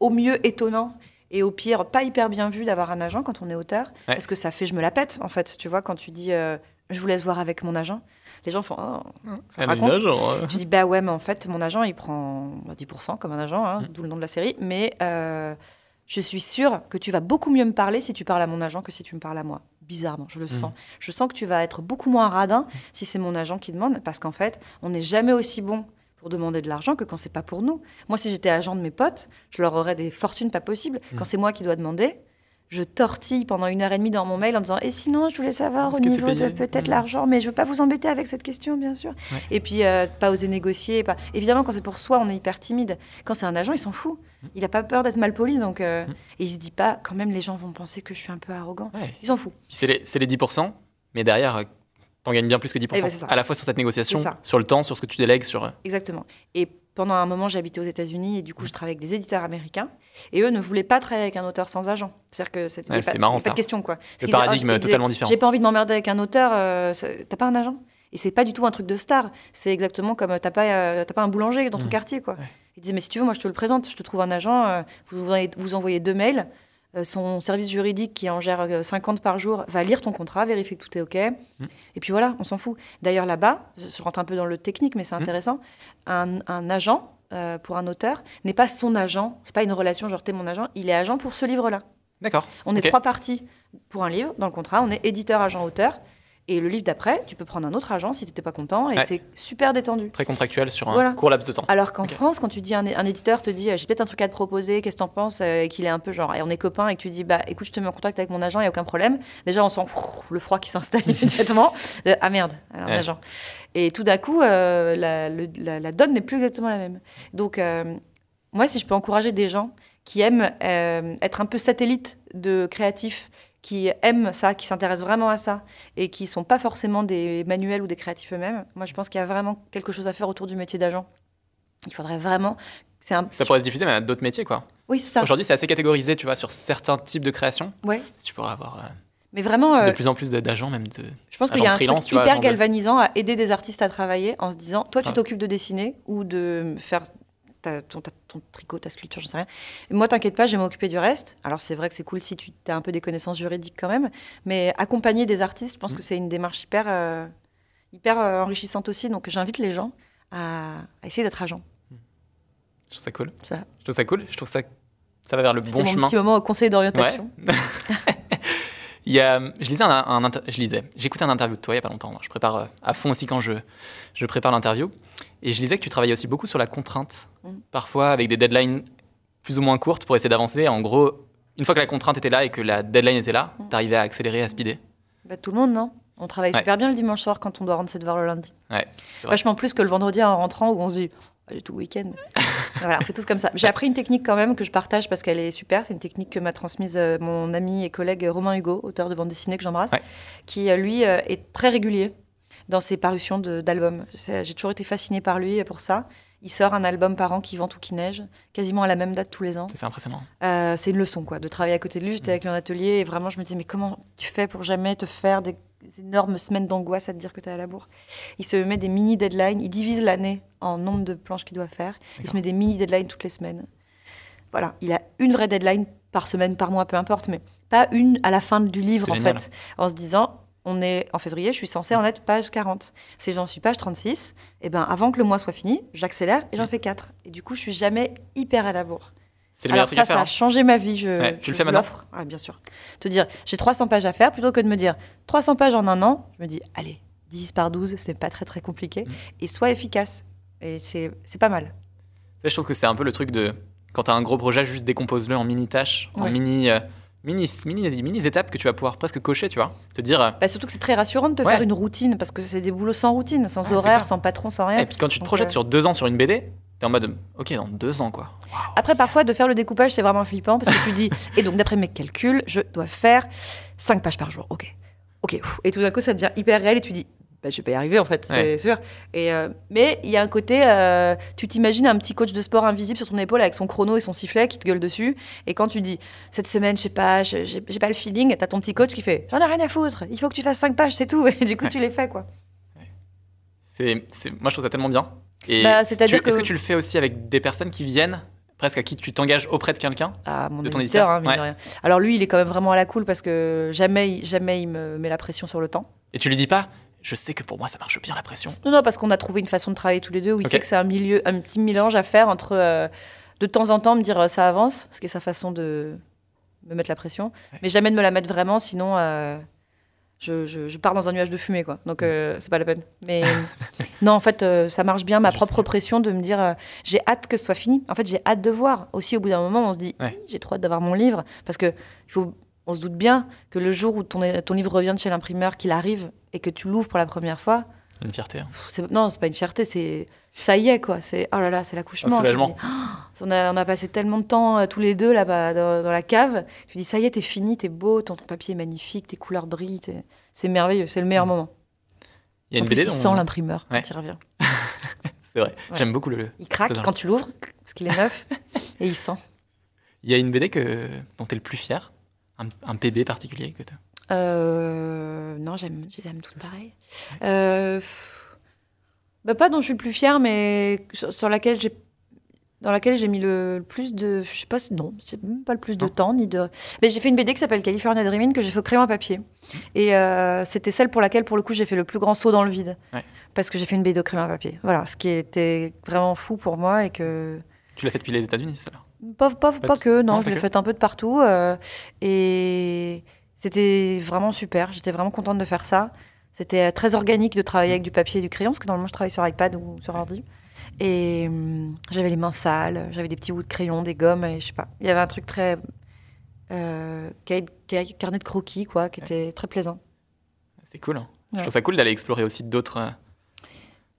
au mieux étonnant et au pire pas hyper bien vu d'avoir un agent quand on est auteur, Ouais. parce que ça fait je me la pète en fait. Tu vois, quand tu dis euh, je vous laisse voir avec mon agent, les gens font oh, ça raconte. agent, ouais. Tu dis bah ouais, mais en fait mon agent il prend bah, 10% comme un agent, hein, Mm. d'où le nom de la série, mais euh, je suis sûre que tu vas beaucoup mieux me parler si tu parles à mon agent que si tu me parles à moi. Bizarrement, je le sens. Je sens que tu vas être beaucoup moins radin si c'est mon agent qui demande, parce qu'en fait, on n'est jamais aussi bon pour demander de l'argent que quand c'est pas pour nous. Moi, si j'étais agent de mes potes, je leur aurais des fortunes pas possibles. Quand c'est moi qui dois demander, je tortille pendant une heure et demie dans mon mail en disant Et sinon, je voulais savoir Est-ce au niveau de peut-être Mm. l'argent, mais je veux pas vous embêter avec cette question, bien sûr. Ouais. Et puis, euh, pas oser négocier. Pas... Évidemment, quand c'est pour soi, on est hyper timide. Quand c'est un agent, il s'en fout. Il a pas peur d'être mal poli. Donc, euh. Et il se dit pas, quand même, les gens vont penser que je suis un peu arrogant. Ouais. Il s'en fout. C'est les, c'est les 10%, mais derrière, euh, t'en gagnes bien plus que 10%. Eh ben, à la fois sur cette négociation, sur le temps, sur ce que tu délègues, sur. euh, Exactement. Et pendant un moment, habité aux États-Unis et du coup, je travaillais avec des éditeurs américains. Et eux ne voulaient pas travailler avec un auteur sans agent. C'est-à-dire que c'était Ouais, pas, c'est marrant, pas de question quoi. Le disaient, paradigme oh, disaient, totalement différent. J'ai pas envie de m'emmerder avec un auteur. euh, t'as pas un agent Et c'est pas du tout un truc de star. C'est exactement comme euh, t'as pas, euh, pas un boulanger dans ton Mm. quartier quoi. Ouais. Ils disaient mais si tu veux, moi je te le présente, je te trouve un agent. euh, vous, vous envoyez deux mails. Euh, son service juridique qui en gère euh, 50 par jour va lire ton contrat, vérifier que tout est OK. Mm. Et puis voilà, on s'en fout. D'ailleurs, là-bas, je rentre un peu dans le technique, mais c'est Mm. intéressant. Un, un agent euh, pour un auteur n'est pas son agent. C'est pas une relation genre t'es mon agent. Il est agent pour ce livre-là. D'accord. On est trois parties pour un livre dans le contrat. On est éditeur, agent, auteur. Et le livre d'après, tu peux prendre un autre agent si t'étais pas content. Et Ouais. c'est super détendu. Très contractuel sur un Voilà. court laps de temps. Alors qu'en. France, quand tu dis un, un éditeur te dit euh, j'ai peut-être un truc à te proposer, qu'est-ce que t'en penses euh, et qu'il est un peu genre et on est copains et que tu dis bah écoute je te mets en contact avec mon agent, il y a aucun problème. Déjà on sent pff, le froid qui s'installe immédiatement. Ah merde, alors un Ouais. agent. Et tout d'un coup euh, la, le- la- la donne n'est plus exactement la même. Donc euh, moi si je peux encourager des gens qui aiment euh, être un peu satellites de créatifs qui aiment ça, qui s'intéressent vraiment à ça et qui sont pas forcément des manuels ou des créatifs eux-mêmes. Moi, je pense qu'il y a vraiment quelque chose à faire autour du métier d'agent. Il faudrait vraiment. Un. Ça pourrait se diffuser même à d'autres métiers, quoi. Oui, c'est ça. Aujourd'hui, c'est assez catégorisé, tu vois, sur certains types de création. Ouais. Tu pourrais avoir euh, Mais vraiment, euh, de plus en plus d'agents, même de. je pense qu'il y a un truc vois, hyper de- galvanisant à aider des artistes à travailler en se disant, toi, tu t'occupes de dessiner ou de faire ta- ton, ta- ton tricot, ta sculpture, je sais rien. Moi, t'inquiète pas, je vais m'occuper du reste. Alors, c'est vrai que c'est cool si tu as un peu des connaissances juridiques quand même, mais accompagner des artistes, je pense Mm. que c'est une démarche hyper, euh, hyper euh, enrichissante aussi. Donc, j'invite les gens à, à essayer d'être agent. Je trouve ça cool. Ça. Je trouve ça cool. Je trouve ça. Ça va vers le bon mon chemin. petit moment conseil d'orientation. Il y a, je lisais un, un je lisais, j'écoutais un interview de toi il y a pas longtemps. Je prépare euh, à fond aussi quand je, je prépare l'interview. Et je lisais que tu travaillais aussi beaucoup sur la contrainte, Mm. parfois avec des deadlines plus ou moins courtes pour essayer d'avancer. En gros, une fois que la contrainte était là et que la deadline était là, Mm. t'arrivais à accélérer, à speeder. Bah, tout le monde, non? On travaille Ouais. super bien le dimanche soir quand on doit rendre ses devoirs le lundi. Ouais. Vachement plus que le vendredi en rentrant où on se dit j'ai tout le week-end. voilà, on fait tous comme ça. J'ai appris une technique quand même que je partage parce qu'elle est super. C'est une technique que m'a transmise euh, mon ami et collègue Romain Hugo, auteur de bande dessinée que j'embrasse, Ouais. qui euh, lui euh, est très régulier dans ses parutions d'albums. J'ai toujours été fascinée par lui pour ça. Il sort un album par an qui vente ou qui neige, quasiment à la même date tous les ans. C'est impressionnant. Euh, c'est une leçon quoi de travailler à côté de lui. J'étais avec lui en atelier et vraiment je me disais mais comment tu fais pour jamais te faire des énormes semaines d'angoisse à te dire que tu es à la bourre? Il se met des mini deadlines, il divise l'année en nombre de planches qu'il doit faire. Il se met des mini deadlines toutes les semaines. Voilà, il a une vraie deadline par semaine, par mois, peu importe, mais pas une à la fin du livre en génial. fait, en se disant on est en février, je suis censé en être page 40. Si j'en suis page 36, et ben avant que le mois soit fini, j'accélère et j'en Mm. fais 4. Et du coup, je suis jamais hyper à la bourre. C'est le meilleur Alors ça, ça a hein. changé ma vie. Je, Ouais, tu je le fais maintenant. Ah, bien sûr. Te dire, j'ai 300 pages à faire, plutôt que de me dire 300 pages en un an, je me dis, allez, 10 par 12, c'est pas très très compliqué. Mm. Et sois efficace. Et c'est pas mal. Ça, je trouve que c'est un peu le truc de quand tu as un gros projet, juste décompose-le en mini tâches, en mini, euh, mini, mini, mini étapes que tu vas pouvoir presque cocher, tu vois. Te dire. euh, Bah, surtout que c'est très rassurant de te Ouais. faire une routine, parce que c'est des boulots sans routine, sans c'est horaire, sans patron, sans rien. et puis quand tu te Donc, projettes euh, sur deux ans sur une BD, t'es en mode ok, dans deux ans quoi. Après, parfois, de faire le découpage, c'est vraiment flippant, parce que tu dis, et donc d'après mes calculs, je dois faire 5 pages par jour. Ok. Ok. Et tout d'un coup, ça devient hyper réel, et tu dis, bah, je vais pas y arriver en fait, c'est sûr. Et, euh, mais il y a un côté, euh, tu t'imagines un petit coach de sport invisible sur ton épaule avec son chrono et son sifflet qui te gueule dessus. Et quand tu dis, cette semaine, je sais pas, j'ai pas le feeling, t'as ton petit coach qui fait, j'en ai rien à foutre, il faut que tu fasses 5 pages, c'est tout. Et du coup, Ouais. tu les fais quoi. C'est, c'est- moi je trouve ça tellement bien. Et Bah, c'est-à-dire tu- est-ce que- que tu le fais aussi avec des personnes qui viennent, presque à qui tu t'engages auprès de quelqu'un mon De ton éditeur, éditeur, hein, de rien. Alors lui, il est quand même vraiment à la cool parce que jamais, jamais il me met la pression sur le temps. et tu lui dis pas je sais que pour moi ça marche bien la pression. Non, non, parce qu'on a trouvé une façon de travailler tous les deux où il sait que c'est un milieu, un petit mélange à faire entre euh, de temps en temps me dire euh, ça avance, ce qui est sa façon de me mettre la pression, Ouais. mais jamais de me la mettre vraiment, sinon euh, je, je- je pars dans un nuage de fumée, quoi. Donc euh, c'est pas la peine. Mais non, en fait, ça marche bien ma propre pression de me dire j'ai hâte que ce soit fini. En fait, j'ai hâte de voir. Aussi, au bout d'un moment, on se dit Ouais. J'ai trop hâte d'avoir mon livre parce que il faut. On se doute bien que le jour où ton, ton livre revient de chez l'imprimeur, qu'il arrive et que tu l'ouvres pour la première fois, Une fierté. hein. Pff, non, c'est pas une fierté, c'est ça y est quoi. C'est oh là là, c'est l'accouchement. Ah, on, a, on a passé tellement de temps euh, tous les deux là-bas dans, dans la cave. Tu dis ça y est, t'es fini, t'es beau, ton, ton papier est magnifique, tes couleurs brillent, c'est merveilleux, c'est le meilleur Mm. moment. Il y a en une plus, BD il sent l'imprimeur Ouais. quand il revient. C'est vrai. Ouais. J'aime beaucoup le. Il craque quand tu l'ouvres parce qu'il est neuf et il sent. Il y a une BD que dont t'es le plus fier, un, un PB particulier que t'as? Euh, non, j'aime, je les aime toutes pareilles. Euh, bah, pas dont je suis le plus fière, mais sur, sur laquelle j'ai, dans laquelle j'ai mis le, le plus de, je sais pas, non, c'est même pas le plus de Non. temps ni de. Mais j'ai fait une BD qui s'appelle California Dreaming que j'ai fait au crayon à papier, et euh, c'était celle pour laquelle, pour le coup, j'ai fait le plus grand saut dans le vide, Ouais. parce que j'ai fait une BD au crayon à papier. Voilà, ce qui était vraiment fou pour moi et que. Tu l'as fait depuis les États-Unis, ça Pas, pas, pas que, non, Non, je l'ai que. fait un peu de partout. euh, et c'était vraiment super. J'étais vraiment contente de faire ça. C'était euh, très organique de travailler avec du papier et du crayon, parce que normalement je travaille sur iPad ou sur ordi. Et hum, j'avais les mains sales, j'avais des petits bouts de crayon, des gommes, et je sais pas. Il y avait un truc très. Euh, carnet de croquis, quoi, qui était très plaisant. C'est cool. hein. Je trouve ça cool d'aller explorer aussi d'autres.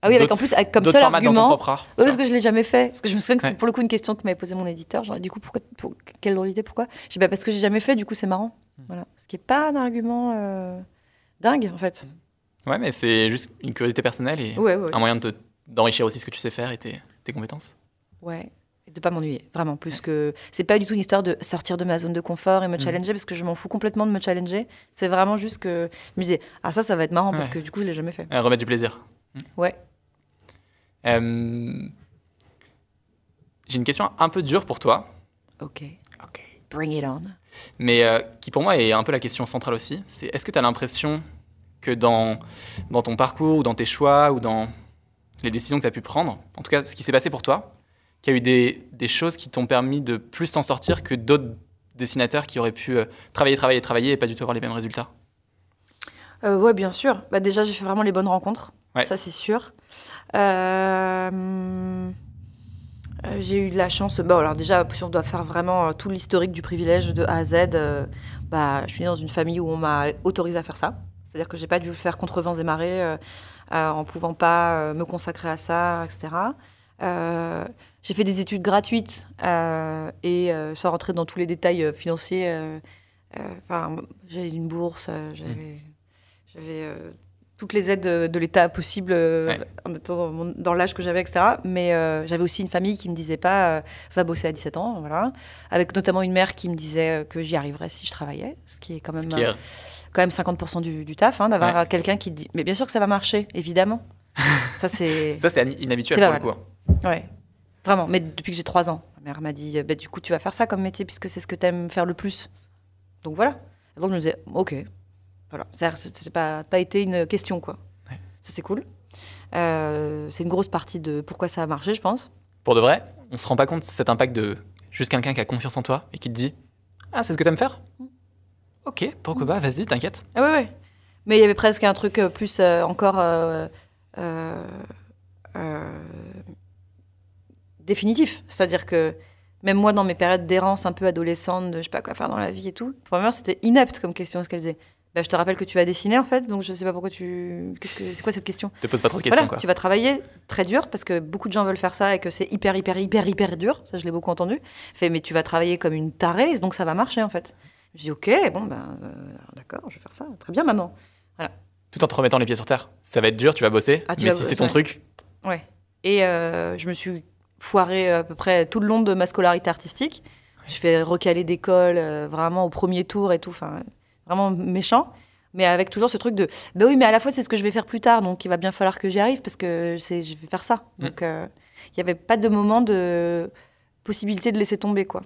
Ah oui, avec en plus, avec comme seul formats dans ton argument. propre art. Oui, parce que je l'ai jamais fait. Parce que je me souviens que c'était Ouais. pour le coup une question que m'avait posé mon éditeur. Genre, du coup, pourquoi, pour, quelle drôle d'idée, pourquoi? Je dis, bah, parce que j'ai jamais fait, du coup, c'est marrant. Hmm. Voilà. Ce qui est pas un argument euh, dingue, en fait. Ouais, mais c'est juste une curiosité personnelle et Ouais, ouais. un moyen de d'enrichir aussi ce que tu sais faire et tes, tes compétences. Ouais. Et de pas m'ennuyer, vraiment. Plus que. C'est pas du tout une histoire de sortir de ma zone de confort et me Mhm. challenger, parce que je m'en fous complètement de me challenger. C'est vraiment juste que je me disais, ah, ça, ça va être marrant, parce Ouais. que du coup, je l'ai jamais fait. Euh, remettre du plaisir. Ouais. Euh, J'ai une question un peu dure pour toi, Ok. Bring it on. mais euh, qui pour moi est un peu la question centrale aussi. C'est est-ce que tu as l'impression que dans, dans ton parcours ou dans tes choix ou dans les décisions que tu as pu prendre, en tout cas ce qui s'est passé pour toi, qu'il y a eu des, des choses qui t'ont permis de plus t'en sortir que d'autres dessinateurs qui auraient pu euh, travailler, travailler, travailler et pas du tout avoir les mêmes résultats? Euh, ouais, bien sûr. Bah, déjà, j'ai fait vraiment les bonnes rencontres. Ouais. Ça, c'est sûr. Euh, euh, j'ai eu de la chance. Bon, alors déjà, si on doit faire vraiment euh, tout l'historique du privilège de A à Z, euh, bah, je suis née dans une famille où on m'a autorisé à faire ça. C'est-à-dire que j'ai pas dû le faire contre vents et marées, euh, euh, en pouvant pas me consacrer à ça, etc. J'ai fait des études gratuites et sans rentrer dans tous les détails financiers. Enfin, j'ai une bourse, j'avais euh, toutes les aides de, de l'État possibles euh, Ouais. en étant dans, l'âge que j'avais, etc. Mais euh, j'avais aussi une famille qui me disait pas euh, va bosser à 17 ans, voilà. Avec notamment une mère qui me disait euh, que j'y arriverais si je travaillais, ce qui est quand même, est- euh, quand même 50% du, du taf, hein, d'avoir Ouais. euh, quelqu'un qui te dit mais bien sûr que ça va marcher, évidemment. ça c'est Ça, c'est inhabituel pour le coup. Ouais, vraiment. Mais depuis que j'ai 3 ans, ma mère m'a dit, euh, bah, du coup, tu vas faire ça comme métier puisque c'est ce que tu aimes faire le plus. Donc voilà. Et donc je me disais, ok. Voilà. C'est-à-dire, c'est c'est pas, pas été une question, quoi. Ouais. Ça, c'est cool. Euh, c'est une grosse partie de pourquoi ça a marché, je pense. Pour de vrai, on se rend pas compte de cet impact de juste quelqu'un qui a confiance en toi et qui te dit Ah, c'est ce que t'aimes faire? Ok, pourquoi pas, vas-y, t'inquiète. Ah ouais, ouais. Mais il y avait presque un truc euh, plus euh, encore euh, définitif. C'est-à-dire que même moi, dans mes périodes d'errance un peu adolescente, de je sais pas quoi faire dans la vie et tout, pour mère, c'était inepte comme question, ce qu'elle disait. Bah, je te rappelle que tu vas dessiner, en fait, donc je sais pas pourquoi tu... Que... C'est quoi cette question? Te pose pas trop de questions, Voilà, quoi. tu vas travailler très dur, parce que beaucoup de gens veulent faire ça et que c'est hyper, hyper, hyper, hyper dur. Ça, je l'ai beaucoup entendu. Fait, mais tu vas travailler comme une tarée, donc ça va marcher, en fait. Je dis, ok, bon, ben, euh, d'accord, je vais faire ça. Très bien, maman. Tout en te remettant les pieds sur terre. Ça va être dur, tu vas bosser, Ah, tu mais vas si c'est ton ouais. truc, Ouais. Et euh, je me suis foirée à peu près tout le long de ma scolarité artistique. Je fait recaler d'école euh, vraiment au premier tour et tout. Enfin, vraiment méchant. Mais avec toujours ce truc de bah oui, mais à la fois, c'est ce que je vais faire plus tard. Donc, il va bien falloir que j'y arrive parce que je vais faire ça. Mm. Donc, euh, il n'y avait pas de moment de possibilité de laisser tomber, quoi.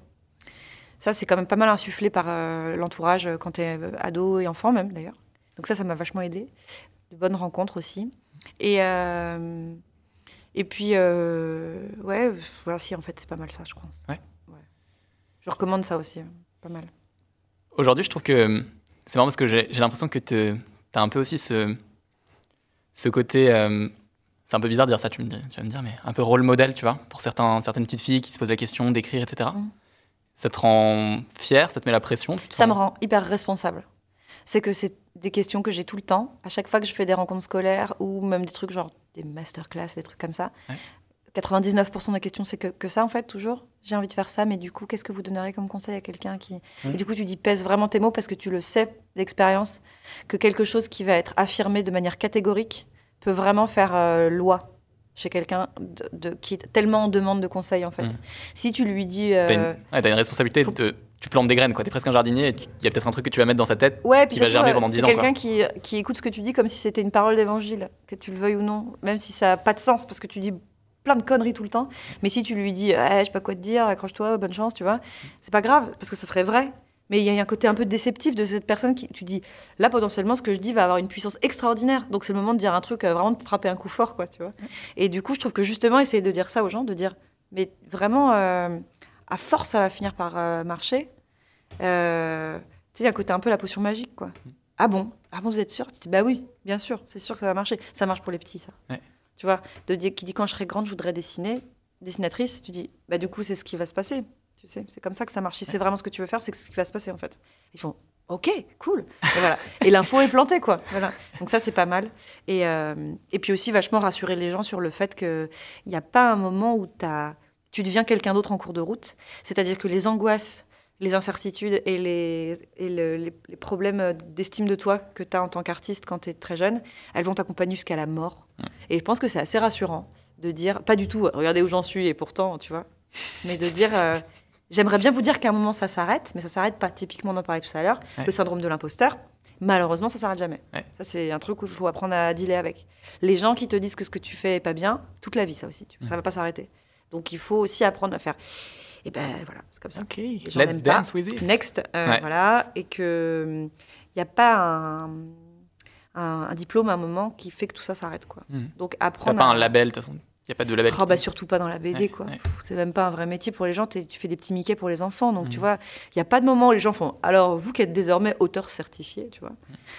Ça, c'est quand même pas mal insufflé par euh, l'entourage euh, quand tu es ado et enfant, même d'ailleurs. Donc, ça, ça m'a vachement aidé. De bonnes rencontres aussi. Et, euh, et puis, euh, ouais, voilà, si, en fait, c'est pas mal ça, je pense. Ouais. Je recommande ça aussi, euh, pas mal. Aujourd'hui, je trouve que c'est marrant parce que j'ai l'impression que tu as un peu aussi ce, ce côté. euh, c'est un peu bizarre de dire ça, tu, me dis, tu vas me dire, mais un peu rôle modèle, tu vois, pour certains, certaines petites filles qui se posent la question d'écrire, etc. Mm. Ça te rend fier, ça te met la pression Ça me rend hyper responsable. C'est que c'est des questions que j'ai tout le temps. À chaque fois que je fais des rencontres scolaires ou même des trucs genre des masterclass, des trucs comme ça, Ouais. 99% des questions, c'est que, que ça, en fait, toujours. J'ai envie de faire ça, mais du coup, qu'est-ce que vous donnerez comme conseil à quelqu'un qui. Mhm. Et du coup, tu dis pèse vraiment tes mots parce que tu le sais d'expérience, que quelque chose qui va être affirmé de manière catégorique peut vraiment faire euh, loi chez quelqu'un de, de- qui est tellement en demande de conseils, en fait. Mhm. Si tu lui dis. euh, T'as une, ouais, t'as une responsabilité, faut- de, tu plantes des graines, quoi. T'es presque un jardinier et il y a peut-être un truc que tu vas mettre dans sa tête. Ouais, puis qui va germer euh, pendant c'est 10 ans, quelqu'un qui, qui écoute ce que tu dis comme si c'était une parole d'évangile, que tu le veuilles ou non, même si ça n'a pas de sens parce que tu dis plein de conneries tout le temps. Mais si tu lui dis, Eh, je sais pas quoi te dire, accroche-toi, bonne chance, tu vois, c'est pas grave parce que ce serait vrai. Mais il y a un côté un peu déceptif de cette personne qui, tu dis, là potentiellement ce que je dis va avoir une puissance extraordinaire. Donc c'est le moment de dire un truc, euh, vraiment de frapper un coup fort, quoi, tu vois. Et du coup, je trouve que justement essayer de dire ça aux gens, de dire, mais vraiment, euh, à force, ça va finir par euh, marcher. Euh, tu sais, il y a un côté un peu la potion magique, quoi. Ah bon? Ah bon, vous êtes sûr? Bah oui, bien sûr, c'est sûr que ça va marcher. Ça marche pour les petits, ça. Tu vois, de qui dit quand je serai grande, je voudrais dessiner, dessinatrice, tu dis, bah du coup, c'est ce qui va se passer. Tu sais, c'est comme ça que ça marche. Si c'est vraiment ce que tu veux faire, c'est ce qui va se passer, en fait. Ils font, ok, cool. Et voilà. Et l'info est plantée, quoi. Voilà. Donc ça, c'est pas mal. Et, euh, et puis aussi, vachement rassurer les gens sur le fait qu'il n'y a pas un moment où t'as- tu deviens quelqu'un d'autre en cours de route. C'est-à-dire que les angoisses, les incertitudes et les, et le- les, les problèmes d'estime de toi que tu as en tant qu'artiste quand tu es très jeune, elles vont t'accompagner jusqu'à la mort. Et je pense que c'est assez rassurant de dire, pas du tout, regardez où j'en suis et pourtant, tu vois, mais de dire, euh, j'aimerais bien vous dire qu'à un moment ça s'arrête, mais ça s'arrête pas. Typiquement, on en parlait tout à l'heure, Ouais. le syndrome de l'imposteur. Malheureusement, ça s'arrête jamais. Ouais. Ça, c'est un truc où il faut apprendre à dealer avec. Les gens qui te disent que ce que tu fais est pas bien, toute la vie, ça aussi. tu vois, Ça va pas s'arrêter. Donc, il faut aussi apprendre à faire. Et ben voilà, c'est comme ça. Ok, let's pas. dance with it. Next, euh, Ouais. voilà, et que il n'y a pas un, un- un diplôme à un moment qui fait que tout ça s'arrête, quoi. Mhm. Donc T'as apprendre. pas à- un label, de toute façon. Il n'y a pas de label. Oh, qui bah, surtout pas dans la BD, Ouais, quoi. ouais. C'est même pas un vrai métier pour les gens. Tu fais des petits Mickey pour les enfants, donc tu vois, il n'y a pas de moment où les gens font. Alors vous qui êtes désormais auteur certifié, tu vois.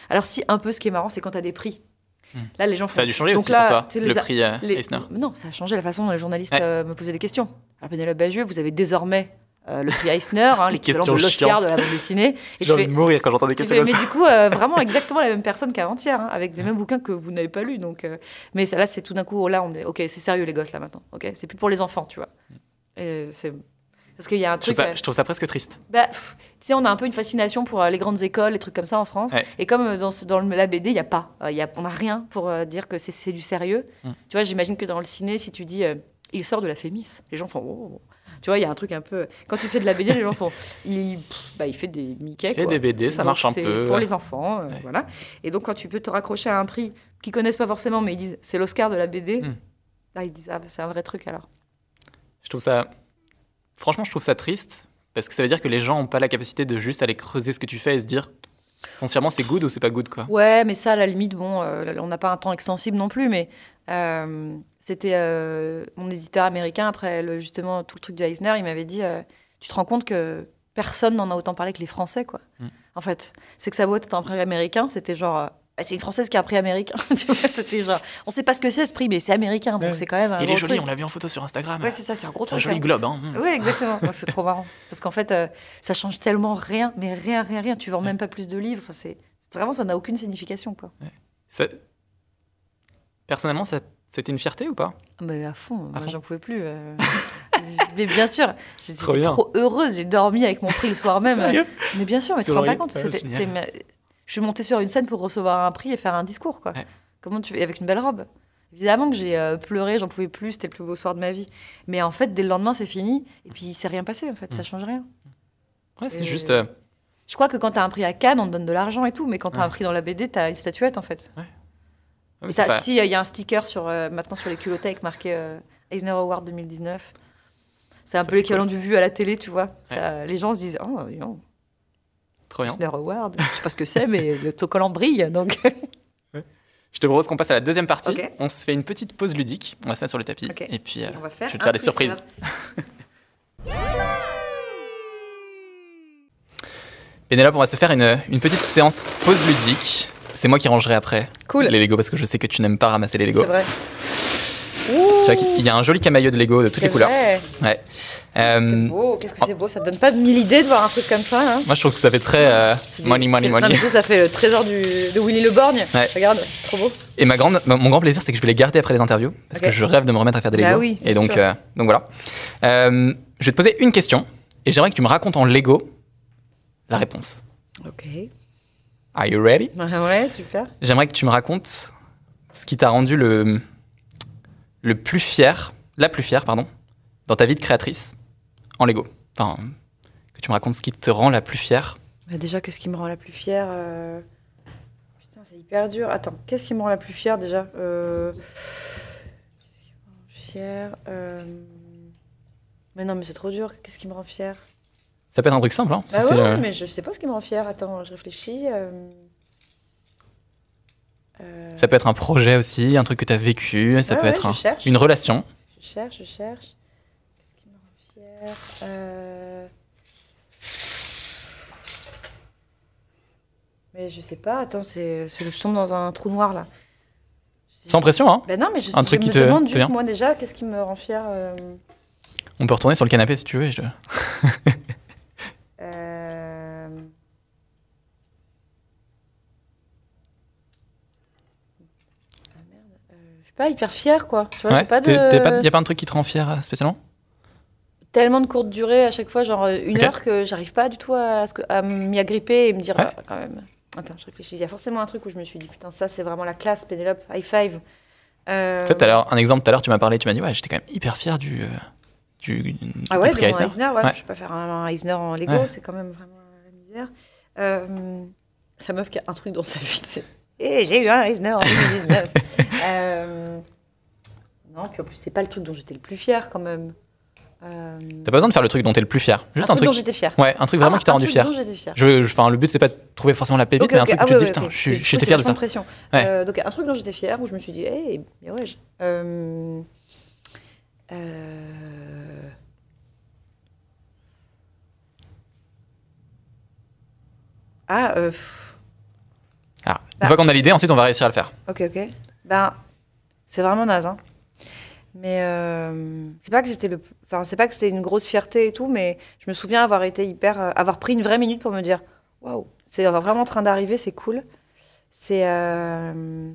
Alors si un peu, ce qui est marrant, c'est quand tu as des prix. Mhm. Là, les gens font. Ça a dû changer Donc aussi là, pour toi, le les a- prix euh, les- Eisner. Non, ça a changé la façon dont les journalistes Ouais. euh, me posaient des questions. Alors Pénélope Bagieux, vous avez désormais euh, le prix Eisner, hein, l'équivalent de questions l'Oscar de la bande dessinée. Et J'ai envie fais, de mourir quand j'entends des questions fais, comme mais du coup, euh, vraiment exactement la même personne qu'avant-hier, hein, avec des mêmes bouquins que vous n'avez pas lus. Donc, euh, mais ça, là, c'est tout d'un coup, là, on est, ok, c'est sérieux les gosses là maintenant. Ok, c'est plus pour les enfants, tu vois. Et c'est Parce qu'il y a un Je trouve, truc. ça, je trouve ça presque triste. bah, pff, tu sais, on a un peu une fascination pour euh, les grandes écoles, les trucs comme ça en France. Ouais. Et comme euh, dans, ce- dans la BD, il y a pas, euh, y a, on n'a rien pour dire que c'est- du sérieux. Mm. Tu vois, j'imagine que dans le ciné, si tu dis euh, il sort de la Fémis, les gens font oh. Tu vois, il y a un truc un peu. Quand tu fais de la BD, les gens font il, bah, il fait des Mickey. Il fait quoi. des BD, ça Donc, marche un c'est peu. Pour ouais. les enfants, euh, Ouais. voilà. Et donc, quand tu peux te raccrocher à un prix qu'ils connaissent pas forcément, mais ils disent c'est l'Oscar de la BD, Mm. là, ils disent ah, bah, c'est un vrai truc alors. Je trouve ça. Franchement, je trouve ça triste parce que ça veut dire que les gens n'ont pas la capacité de juste aller creuser ce que tu fais et se dire foncièrement c'est good ou c'est pas good quoi. Ouais, mais ça, à la limite, bon, euh, on n'a pas un temps extensible non plus, mais euh, c'était euh, mon éditeur américain, après le, justement tout le truc du Eisner, il m'avait dit Tu te rends compte que personne n'en a autant parlé que les Français, quoi. Mm. En fait, c'est que ça vaut être un prix américain, c'était genre. Euh, Ah, c'est une Française qui a un prix américain. c'était genre. On sait pas ce que c'est ce prix, mais c'est américain, donc Ouais. c'est quand même un Il est joli, truc. on l'a vu en photo sur Instagram. Ouais, c'est ça, c'est un gros un joli hein. globe. Hein. Oui, exactement. C'est trop marrant. Parce qu'en fait, euh, ça change tellement rien, mais rien, rien, rien. Tu vends même pas plus de livres. C'est vraiment, ça n'a aucune signification, quoi. Ça- Personnellement, ça... c'était une fierté ou pas? Mais à fond, moi j'en pouvais plus. euh. mais bien sûr, j'étais Trop heureuse. J'ai dormi avec mon prix le soir même. Mais bien sûr, mais tu te rends pas compte. Ah, c'était- Je suis montée sur une scène pour recevoir un prix et faire un discours, quoi. Ouais. Comment tu avec une belle robe Évidemment que j'ai euh, pleuré, j'en pouvais plus, c'était le plus beau soir de ma vie. Mais en fait, dès le lendemain, c'est fini. Et puis, il s'est rien passé, en fait, ça Mm. change rien. Ouais, c'est juste. euh, Je crois que quand t'as un prix à Cannes, on te donne de l'argent et tout, mais quand t'as Ouais. un prix dans la BD, t'as une statuette, en fait. ouais, pas- si, il y a un sticker sur, euh, maintenant sur les culottés avec marqué euh, Eisner Award 2019. C'est un Ça, peu l'équivalent cool. du vu à la télé, tu vois. Ça, Les gens se disent Oh, bien. Eisner Award, je sais pas ce que c'est, mais le autocollant brille. Donc, Je te propose qu'on passe à la deuxième partie. On se fait une petite pause ludique. On va se mettre sur le tapis. Et puis, euh, on va faire. je vais te faire des surprises. Pénélope, on va se faire une, une petite séance pause ludique. C'est moi qui rangerai après Cool. les Lego parce que je sais que tu n'aimes pas ramasser les Lego. C'est vrai. Qu'il y a un joli camaillot de Lego de toutes les couleurs. Ouais. Euh, beau. Qu'est-ce que c'est beau. Ça te donne pas mille idées de voir un truc comme ça. Hein moi, je trouve que ça fait très euh, money, money, non, money. du coup, ça fait le trésor du, de Willy Le Borgne. Ouais. Regarde, c'est trop beau. Et ma grande, ma- mon grand plaisir, c'est que je vais les garder après les interviews parce que je rêve de me remettre à faire des Lego. Bah oui, et donc, euh, donc voilà. Je vais te poser une question et j'aimerais que tu me racontes en Lego la réponse. Ok. Are you ready? Ouais, super. J'aimerais que tu me racontes ce qui t'a rendu le, le plus fier, la plus fière, pardon, dans ta vie de créatrice en Lego. Enfin, que tu me racontes ce qui te rend la plus fière. Bah, déjà, qu'est-ce qui me rend la plus fière euh, Putain, c'est hyper dur. Attends, qu'est-ce qui me rend la plus fière déjà euh... Qu'est-ce qui me rend fière euh, Mais non, mais c'est trop dur. Qu'est-ce qui me rend fière? Ça peut être un truc simple, hein. Bah ouais, le- mais je sais pas ce qui me rend fière. Attends, je réfléchis. euh, Ça peut être un projet aussi, un truc que tu as vécu, ça ouais, peut ouais, être un- une relation. Je cherche, je cherche. Qu'est-ce qui me rend fière Euh, Mais je sais pas, attends, c'est, je tombe dans un trou noir là. Sans pression, hein. Ben non, mais je, Un je truc me qui te- demande te juste moi déjà, qu'est-ce qui me rend fière euh, On peut retourner sur le canapé si tu veux. je- pas hyper fière quoi. Tu vois, Ouais, pas de... pas- y a pas un truc qui te rend fier euh, spécialement? Tellement de courte durée à chaque fois, genre euh, une heure que j'arrive pas du tout à, à m'y agripper et me dire Ouais. ah, quand même. Attends, je réfléchis. Il y a forcément un truc où je me suis dit putain ça c'est vraiment la classe, Pénélope, high five. Euh, Tu sais, tout à l'heure, un exemple, tout à l'heure, tu m'as parlé, tu m'as dit, ouais, j'étais quand même hyper fier du, euh, du, Ah du ouais, mon Eisner. Eisner, ouais. Ouais. Je vais pas faire un, un Eisner en Lego, c'est quand même vraiment la misère. Euh, sa meuf qui a un truc dans sa vie, c'est Eh, j'ai eu un Eisner en 2019. Euh, non, puis en plus, c'est pas le truc dont j'étais le plus fière quand même. Euh, T'as pas besoin de faire le truc dont t'es le plus fier. Juste un, dont truc. j'étais fière. Ouais, un truc vraiment Ah, qui t'a un rendu truc fier. dont j'étais fière. Je, je- enfin, le but, c'est pas de trouver forcément la pépite, mais un truc Ah où tu te oui, dis, putain, je j'étais c'est fier de ça. pression. Ouais. Euh, donc, un truc dont j'étais fière, où je me suis dit, hé, bien ouais. je- Euh, Ah, euh, pff, Alors, une Bah. fois qu'on a l'idée, ensuite, on va réussir à le faire. ok, ok. Ben, c'est vraiment naze, hein. Mais euh, c'est pas que c'était le, enfin c'est pas que c'était une grosse fierté et tout, mais je me souviens avoir été hyper, euh, avoir pris une vraie minute pour me dire, waouh, c'est vraiment en train d'arriver, c'est cool. C'est euh,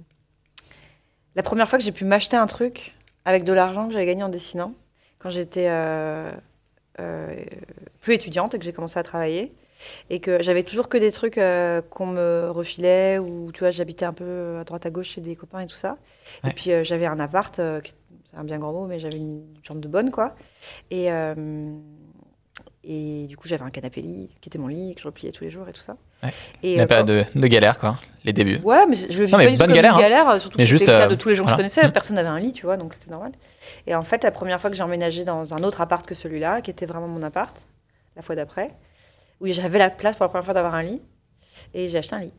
la première fois que j'ai pu m'acheter un truc avec de l'argent que j'avais gagné en dessinant, quand j'étais plus étudiante et que j'ai commencé à travailler. Et que j'avais toujours que des trucs euh, qu'on me refilait, ou tu vois, j'habitais un peu à droite à gauche chez des copains et tout ça. Ouais. Et puis euh, j'avais un appart, euh, c'est un bien grand mot, mais j'avais une chambre de bonne, quoi. Et, euh, et du coup, j'avais un canapé lit, qui était mon lit, que je repliais tous les jours et tout ça. Ouais. Et, Il n'y a euh, pas quand- de, de galère, quoi. Les débuts. Ouais, mais je le vis Non, mais pas tout comme galère, une hein. galère, euh, surtout Mais que juste, euh, de tous les gens que voilà. je connaissais. Mm. Personne n'avait un lit, tu vois, donc c'était normal. Et en fait, la première fois que j'ai emménagé dans un autre appart que celui-là, qui était vraiment mon appart, la fois d'après, où j'avais la place pour la première fois d'avoir un lit, et j'ai acheté un lit.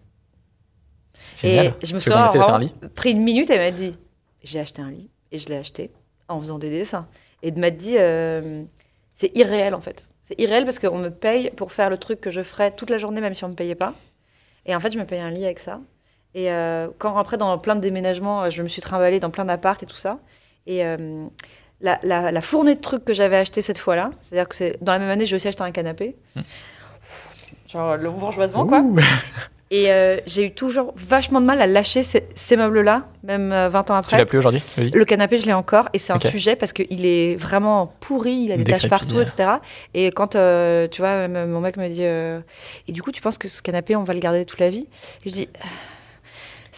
Génial. Et je me suis vraiment pris une minute et elle m'a dit j'ai acheté un lit et je l'ai acheté en faisant des dessins et de m'a dit euh, c'est irréel en fait c'est irréel parce qu'on me paye pour faire le truc que je ferais toute la journée même si on me payait pas et en fait je me payais un lit avec ça et euh, quand après dans plein de déménagements euh, je me suis trimballée dans plein d'appartes et tout ça et euh, la, la- la fournée de trucs que j'avais acheté cette fois-là c'est à dire que c'est dans la même année j'ai aussi acheté un canapé Hmm. Genre le bourgeoisement quoi. Et euh, j'ai eu toujours vachement de mal à lâcher ces, ces meubles-là, même euh, 20 ans Tu après. l'as plus aujourd'hui le canapé, je l'ai encore, et c'est un sujet parce qu'il est vraiment pourri, il a des taches partout, etc. Et quand, euh, tu vois, même mon mec me dit euh, Et du coup, tu penses que ce canapé, on va le garder toute la vie? Je dis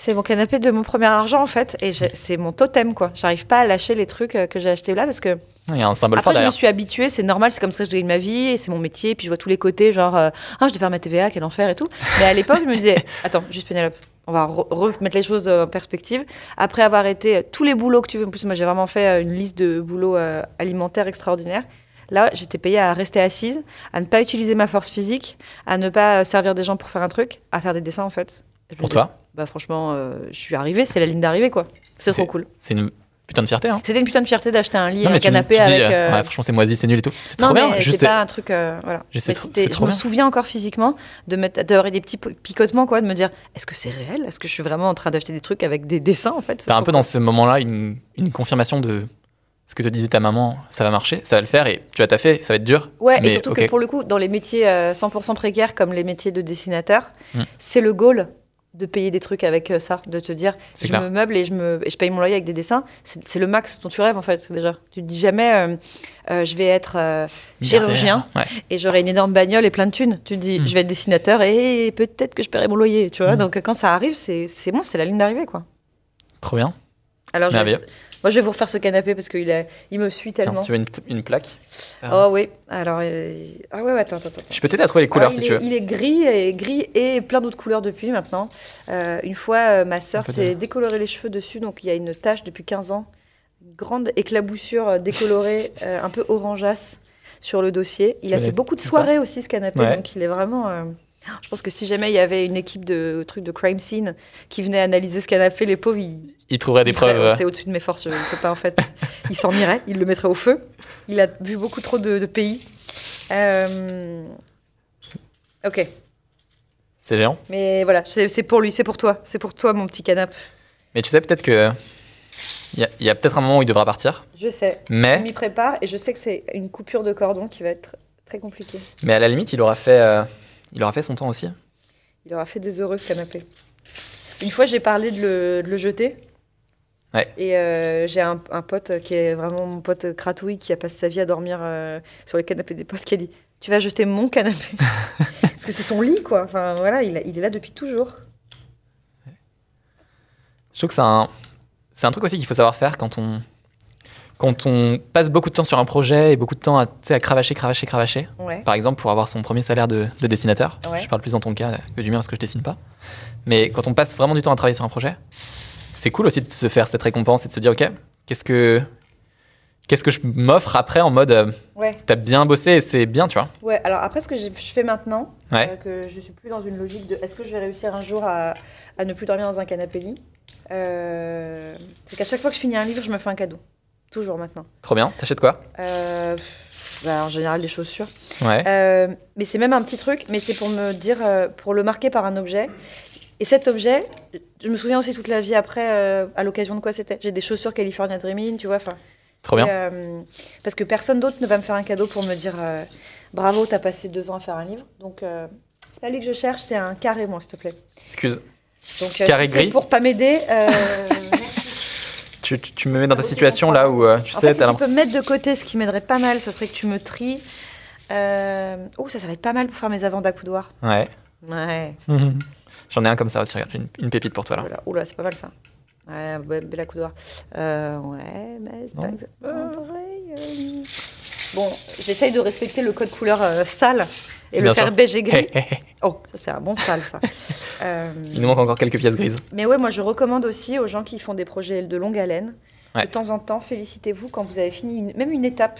C'est mon canapé de mon premier argent, en fait, et c'est mon totem, quoi. J'arrive pas à lâcher les trucs euh, que j'ai achetés là parce que. Il y a un symbole fort Après, je me suis habituée, c'est normal, c'est comme ça que je gagne ma vie, et c'est mon métier, puis je vois tous les côtés, genre, euh, ah, je dois faire ma TVA, quel enfer et tout. Mais à l'époque, je me disais, attends, juste Pénélope, on va re- remettre les choses euh, en perspective. Après avoir été euh, tous les boulots que tu veux, en plus, moi j'ai vraiment fait une liste de boulots euh, alimentaires extraordinaires. Là, j'étais payée à rester assise, à ne pas utiliser ma force physique, à ne pas servir des gens pour faire un truc, à faire des dessins en fait. Et Pour toi, Bah franchement, euh, je suis arrivée, c'est la ligne d'arrivée quoi. C'est trop cool. c'est une putain de fierté. Hein. C'était une putain de fierté d'acheter un lit Non, un canapé tu avec. euh, euh, ouais, franchement, c'est moisi, c'est nul et tout. C'est trop bien. Juste, pas un truc. euh, voilà. Trop- je me bien. souviens encore physiquement de d'avoir des petits picotements, quoi, de me dire est-ce que c'est réel? Est-ce que je suis vraiment en train d'acheter des trucs avec des dessins, en fait? C'est T'as un peu dans ce moment-là une, une confirmation de ce que te disait ta maman, ça va marcher, ça va le faire et tu vas taffer, ça va être dur. Ouais, mais et surtout que pour le coup, dans les métiers euh, 100% précaires, comme les métiers de dessinateur, Hmm. c'est le goal de payer des trucs avec euh, ça, de te dire je clair. me meuble et je, me, et je paye mon loyer avec des dessins. C'est le max dont tu rêves, en fait, déjà. Tu te dis jamais euh, euh, je vais être euh, chirurgien Ouais. et j'aurai une énorme bagnole et plein de thunes. Tu te dis, Mm. je vais être dessinateur et peut-être que je paierai mon loyer, tu vois. Mm. Donc quand ça arrive, c'est bon, c'est la ligne d'arrivée, quoi. Trop bien. Alors, je. Moi, je vais vous refaire ce canapé parce qu'il il me suit Tiens, tellement. tu veux une, une plaque Oh oui, alors... euh, Ah ouais, ouais, attends, attends, attends. Je peux t'aider à trouver les couleurs Ah, si tu veux. Il est gris et gris et plein d'autres couleurs depuis maintenant. Euh, une fois, euh, ma sœur s'est décoloré les cheveux dessus, donc il y a une tache depuis 15 ans, une grande éclaboussure décolorée, euh, un peu orangeasse sur le dossier. Il Tu a fait beaucoup de soirées aussi ce canapé, Ouais. donc il est vraiment. Je pense que si jamais il y avait une équipe de trucs de crime scene qui venait analyser ce canapé, les pauvres, ils, Il trouverait des preuves. C'est au-dessus de mes forces, je ne peux pas en fait. il s'en irait, il le mettrait au feu. Il a vu beaucoup trop de, de pays. Euh, Ok, C'est géant. mais voilà, c'est pour lui, c'est pour toi, c'est pour toi mon petit canapé. Mais tu sais peut-être que il y a, a peut-être un moment où il devra partir. Je sais, je Mais, m'y prépare et je sais que c'est une coupure de cordon qui va être très compliquée. mais à la limite, il aura fait, euh, il aura fait son temps aussi. Il aura fait des heureux ce canapé. Une fois, j'ai parlé de le, de le jeter. Ouais. Et euh, j'ai un, un pote qui est vraiment mon pote cratouille qui a passé sa vie à dormir euh, sur le canapé des potes qui a dit Tu vas jeter mon canapé Parce que c'est son lit, quoi. Enfin, voilà, il, il est là depuis toujours. Je trouve que c'est un, c'est un truc aussi qu'il faut savoir faire quand on, quand on passe beaucoup de temps sur un projet et beaucoup de temps à, à cravacher, cravacher, cravacher. Ouais. Par exemple, pour avoir son premier salaire de, de dessinateur. Ouais. Je parle plus dans ton cas que du mien parce que je dessine pas. Mais quand on passe vraiment du temps à travailler sur un projet, c'est cool aussi de se faire cette récompense et de se dire, ok, qu'est-ce que, qu'est-ce que je m'offre après en mode, euh, Ouais. t'as bien bossé et c'est bien, tu vois. Ouais, alors après, ce que je fais maintenant, Ouais. euh, que je suis plus dans une logique de est-ce que je vais réussir un jour à, à ne plus dormir dans un canapé lit euh, C'est qu'à chaque fois que je finis un livre, je me fais un cadeau. Toujours maintenant. Trop bien. T'achètes quoi? Euh, bah, en général, des chaussures. Ouais. Euh, mais c'est même un petit truc, mais c'est pour me dire, euh, pour le marquer par un objet. Et cet objet, je me souviens aussi toute la vie après, à l'occasion de quoi c'était. J'ai des chaussures California Dreaming, tu vois. enfin, Trop bien. parce que personne d'autre ne va me faire un cadeau pour me dire bravo, t'as passé deux ans à faire un livre. Donc, là, lui que je cherche, c'est un carré, moi, s'il te plaît. Excuse. Donc, Carré si gris pour pas m'aider, Tu me mets dans ta situation là où euh, tu En sais, fait, t'as si tu peux mettre de côté ce qui m'aiderait pas mal, ce serait que tu me tries. Euh... Oh, ça, ça va être pas mal pour faire mes avant d'accoudoir. Ouais. Ouais. J'en ai un comme ça aussi, regarde, j'ai une, une pépite pour toi là. Oula, c'est pas mal ça. Ouais, be- bel accoudoir. Euh, ouais, mais c'est pas exactement pareil. euh. Bon, j'essaye de respecter le code couleur euh, sale et Bien le faire sûr. beige et gris. Oh, ça c'est un bon sale ça. Euh, Il nous manque encore quelques pièces grises. Mais ouais, moi je recommande aussi aux gens qui font des projets de longue haleine, Ouais. de temps en temps, félicitez-vous quand vous avez fini une- même une étape.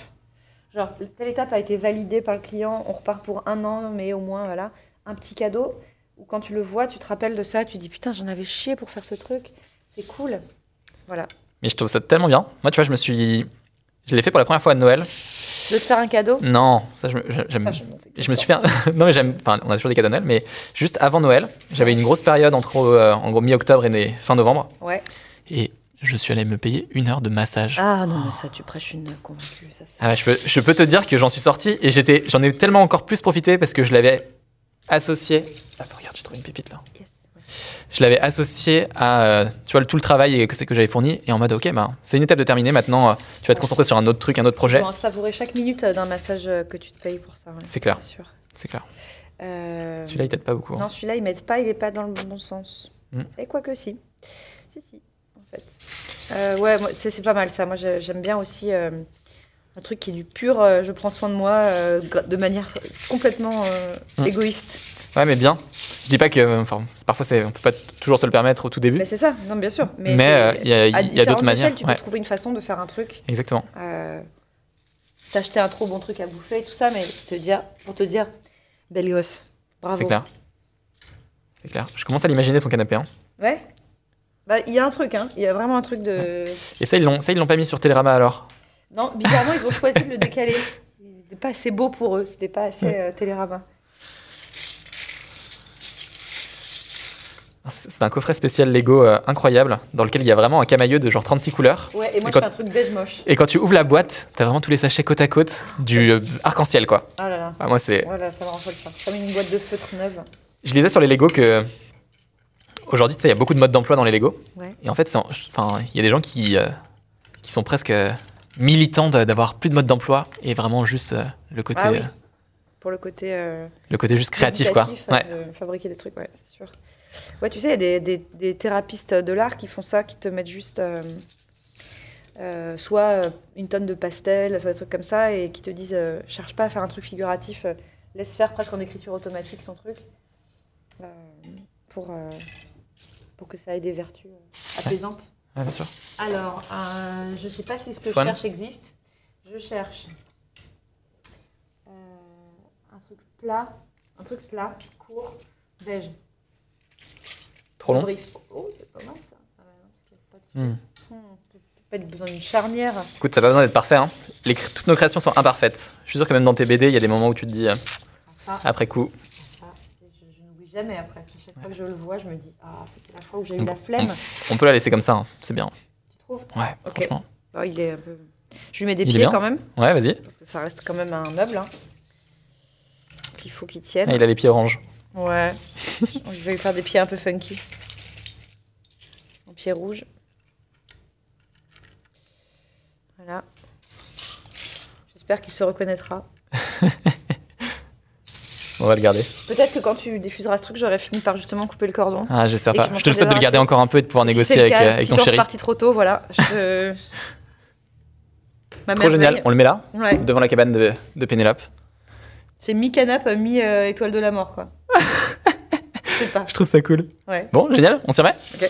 Genre, telle étape a été validée par le client, on repart pour un an, mais au moins, voilà, un petit cadeau. Ou quand tu le vois, tu te rappelles de ça, tu dis putain, j'en avais chié pour faire ce truc, c'est cool. Voilà. Mais je trouve ça tellement bien. Moi, tu vois, je me suis. Je l'ai fait pour la première fois à Noël. De te faire un cadeau Non, ça, je me- je- j'aime. Ça, je Je me suis fait. un- non, mais j'aime. Enfin, on a toujours des cadeaux de Noël, mais juste avant Noël, j'avais une grosse période entre euh, en gros mi-octobre et né- fin novembre. Ouais. Et je suis allé me payer une heure de massage. Ah non, mais ça, tu prêches une convaincue. Ça, Ah je, peux, je peux te dire que j'en suis sorti et j'étais, j'en ai tellement encore plus profité parce que je l'avais associé. Ah, regarde, j'ai trouvé une pépite là. Yes. Je l'avais associé à euh, tu vois, tout le travail que c'est que j'avais fourni et en mode ok, bah, c'est une étape de terminer. Maintenant, euh, tu vas te concentrer sur un autre truc, un autre projet. En savourer chaque minute euh, d'un massage que tu te payes pour ça. ouais. C'est clair. C'est clair. Euh, Celui-là, il t'aide pas beaucoup. hein. Non, celui-là, il m'aide pas, il est pas dans le bon sens. Hmm. Et quoi que si. Si, si, en fait. Euh, ouais, c'est c'est pas mal ça. Moi, j'ai- j'aime bien aussi euh, un truc qui est du pur, je prends soin de moi de manière complètement Hmm. égoïste. Ouais, mais bien. Je dis pas que. Enfin, parfois, c'est, on peut pas toujours se le permettre au tout début. Mais c'est ça, non, bien sûr. Mais, euh, il y a- y a d'autres manières, Tu ouais. peux trouver une façon de faire un truc. Exactement. Euh, T'acheter un trop bon truc à bouffer et tout ça, mais te dire, pour te dire, belle gosse, bravo. C'est clair. C'est clair. Je commence à l'imaginer ton canapé. hein. Ouais. Bah, il y a un truc, hein. Il y a vraiment un truc de. Et ça, ils l'ont, ça, ils l'ont pas mis sur Télérama alors. Non, bizarrement, ils ont choisi de le décaler. C'était pas assez beau pour eux, c'était pas assez euh, télérama. C'est c'est un coffret spécial Lego euh, incroyable dans lequel il y a vraiment un camailleux de genre 36 couleurs. Ouais, et moi Et je quand- fais un truc beige moche. Et quand tu ouvres la boîte, t'as vraiment tous les sachets côte à côte du euh, arc-en-ciel quoi. Ah là là. Ah, moi c'est, Voilà, ça me rend folle ça. Comme une boîte de feutre neuve. je lisais sur les Lego que aujourd'hui tu sais il y a beaucoup de modes d'emploi dans les Lego. Ouais. Et en fait enfin il y a des gens qui euh, qui sont presque militants d'avoir plus de mode d'emploi et vraiment juste le côté Ah oui. Pour le côté. le côté juste créatif quoi. Ouais. de fabriquer des trucs, ouais, c'est sûr. Ouais, tu sais, il y a des, des- des thérapistes de l'art qui font ça, qui te mettent juste. euh, euh, soit euh, une tonne de pastel, soit des trucs comme ça, et qui te disent euh, cherche pas à faire un truc figuratif, euh, laisse faire presque en écriture automatique ton truc, euh, pour, euh, pour que ça ait des vertus euh, apaisantes. Ouais, bien sûr. Alors, euh, je sais pas si ce que Swan je cherche existe. Je cherche euh, un truc plat, un truc plat, court, beige. Trop long. Oh, c'est pas mal ça. Ah ouais, non, parce qu'il y a ça dessus. Hmm. Hmm, t'as pas besoin d'une charnière. Écoute, ça n'a pas besoin d'être parfait. Hein. Les toutes nos créations sont imparfaites. Je suis sûr que même dans tes BD, il y a des moments où tu te dis, euh, Ça, après coup, ça. Et Je, je n'oublie jamais après. À chaque fois que je le vois, je me dis Ah, c'était la fois où j'ai eu la flemme. on peut la laisser comme ça. hein. C'est bien. Tu trouves? Ouais, Ok. franchement. Bah, Il est un peu. Je lui mets des Il est pieds bien quand même, Ouais, vas-y. parce que ça reste quand même un meuble. Hein. Donc, il faut qu'il tienne. Ah, il a les pieds orange. Ouais. On va lui faire des pieds un peu funky. En pieds rouges. Voilà. J'espère qu'il se reconnaîtra. On va le garder. Peut-être que quand tu diffuseras ce truc, j'aurai fini par justement couper le cordon. Ah, j'espère pas. je Je te le souhaite de le garder encore un peu et de pouvoir Si négocier avec, cas, euh, avec ton chéri. parti trop tôt, voilà. Je Ma Trop génial. On le met là, Ouais. devant la cabane de, de Pénélope. C'est mi-canap, mi-étoile de la mort, quoi. Je sais pas. Je trouve ça cool. Ouais. Bon, génial. On s'y remet Ok.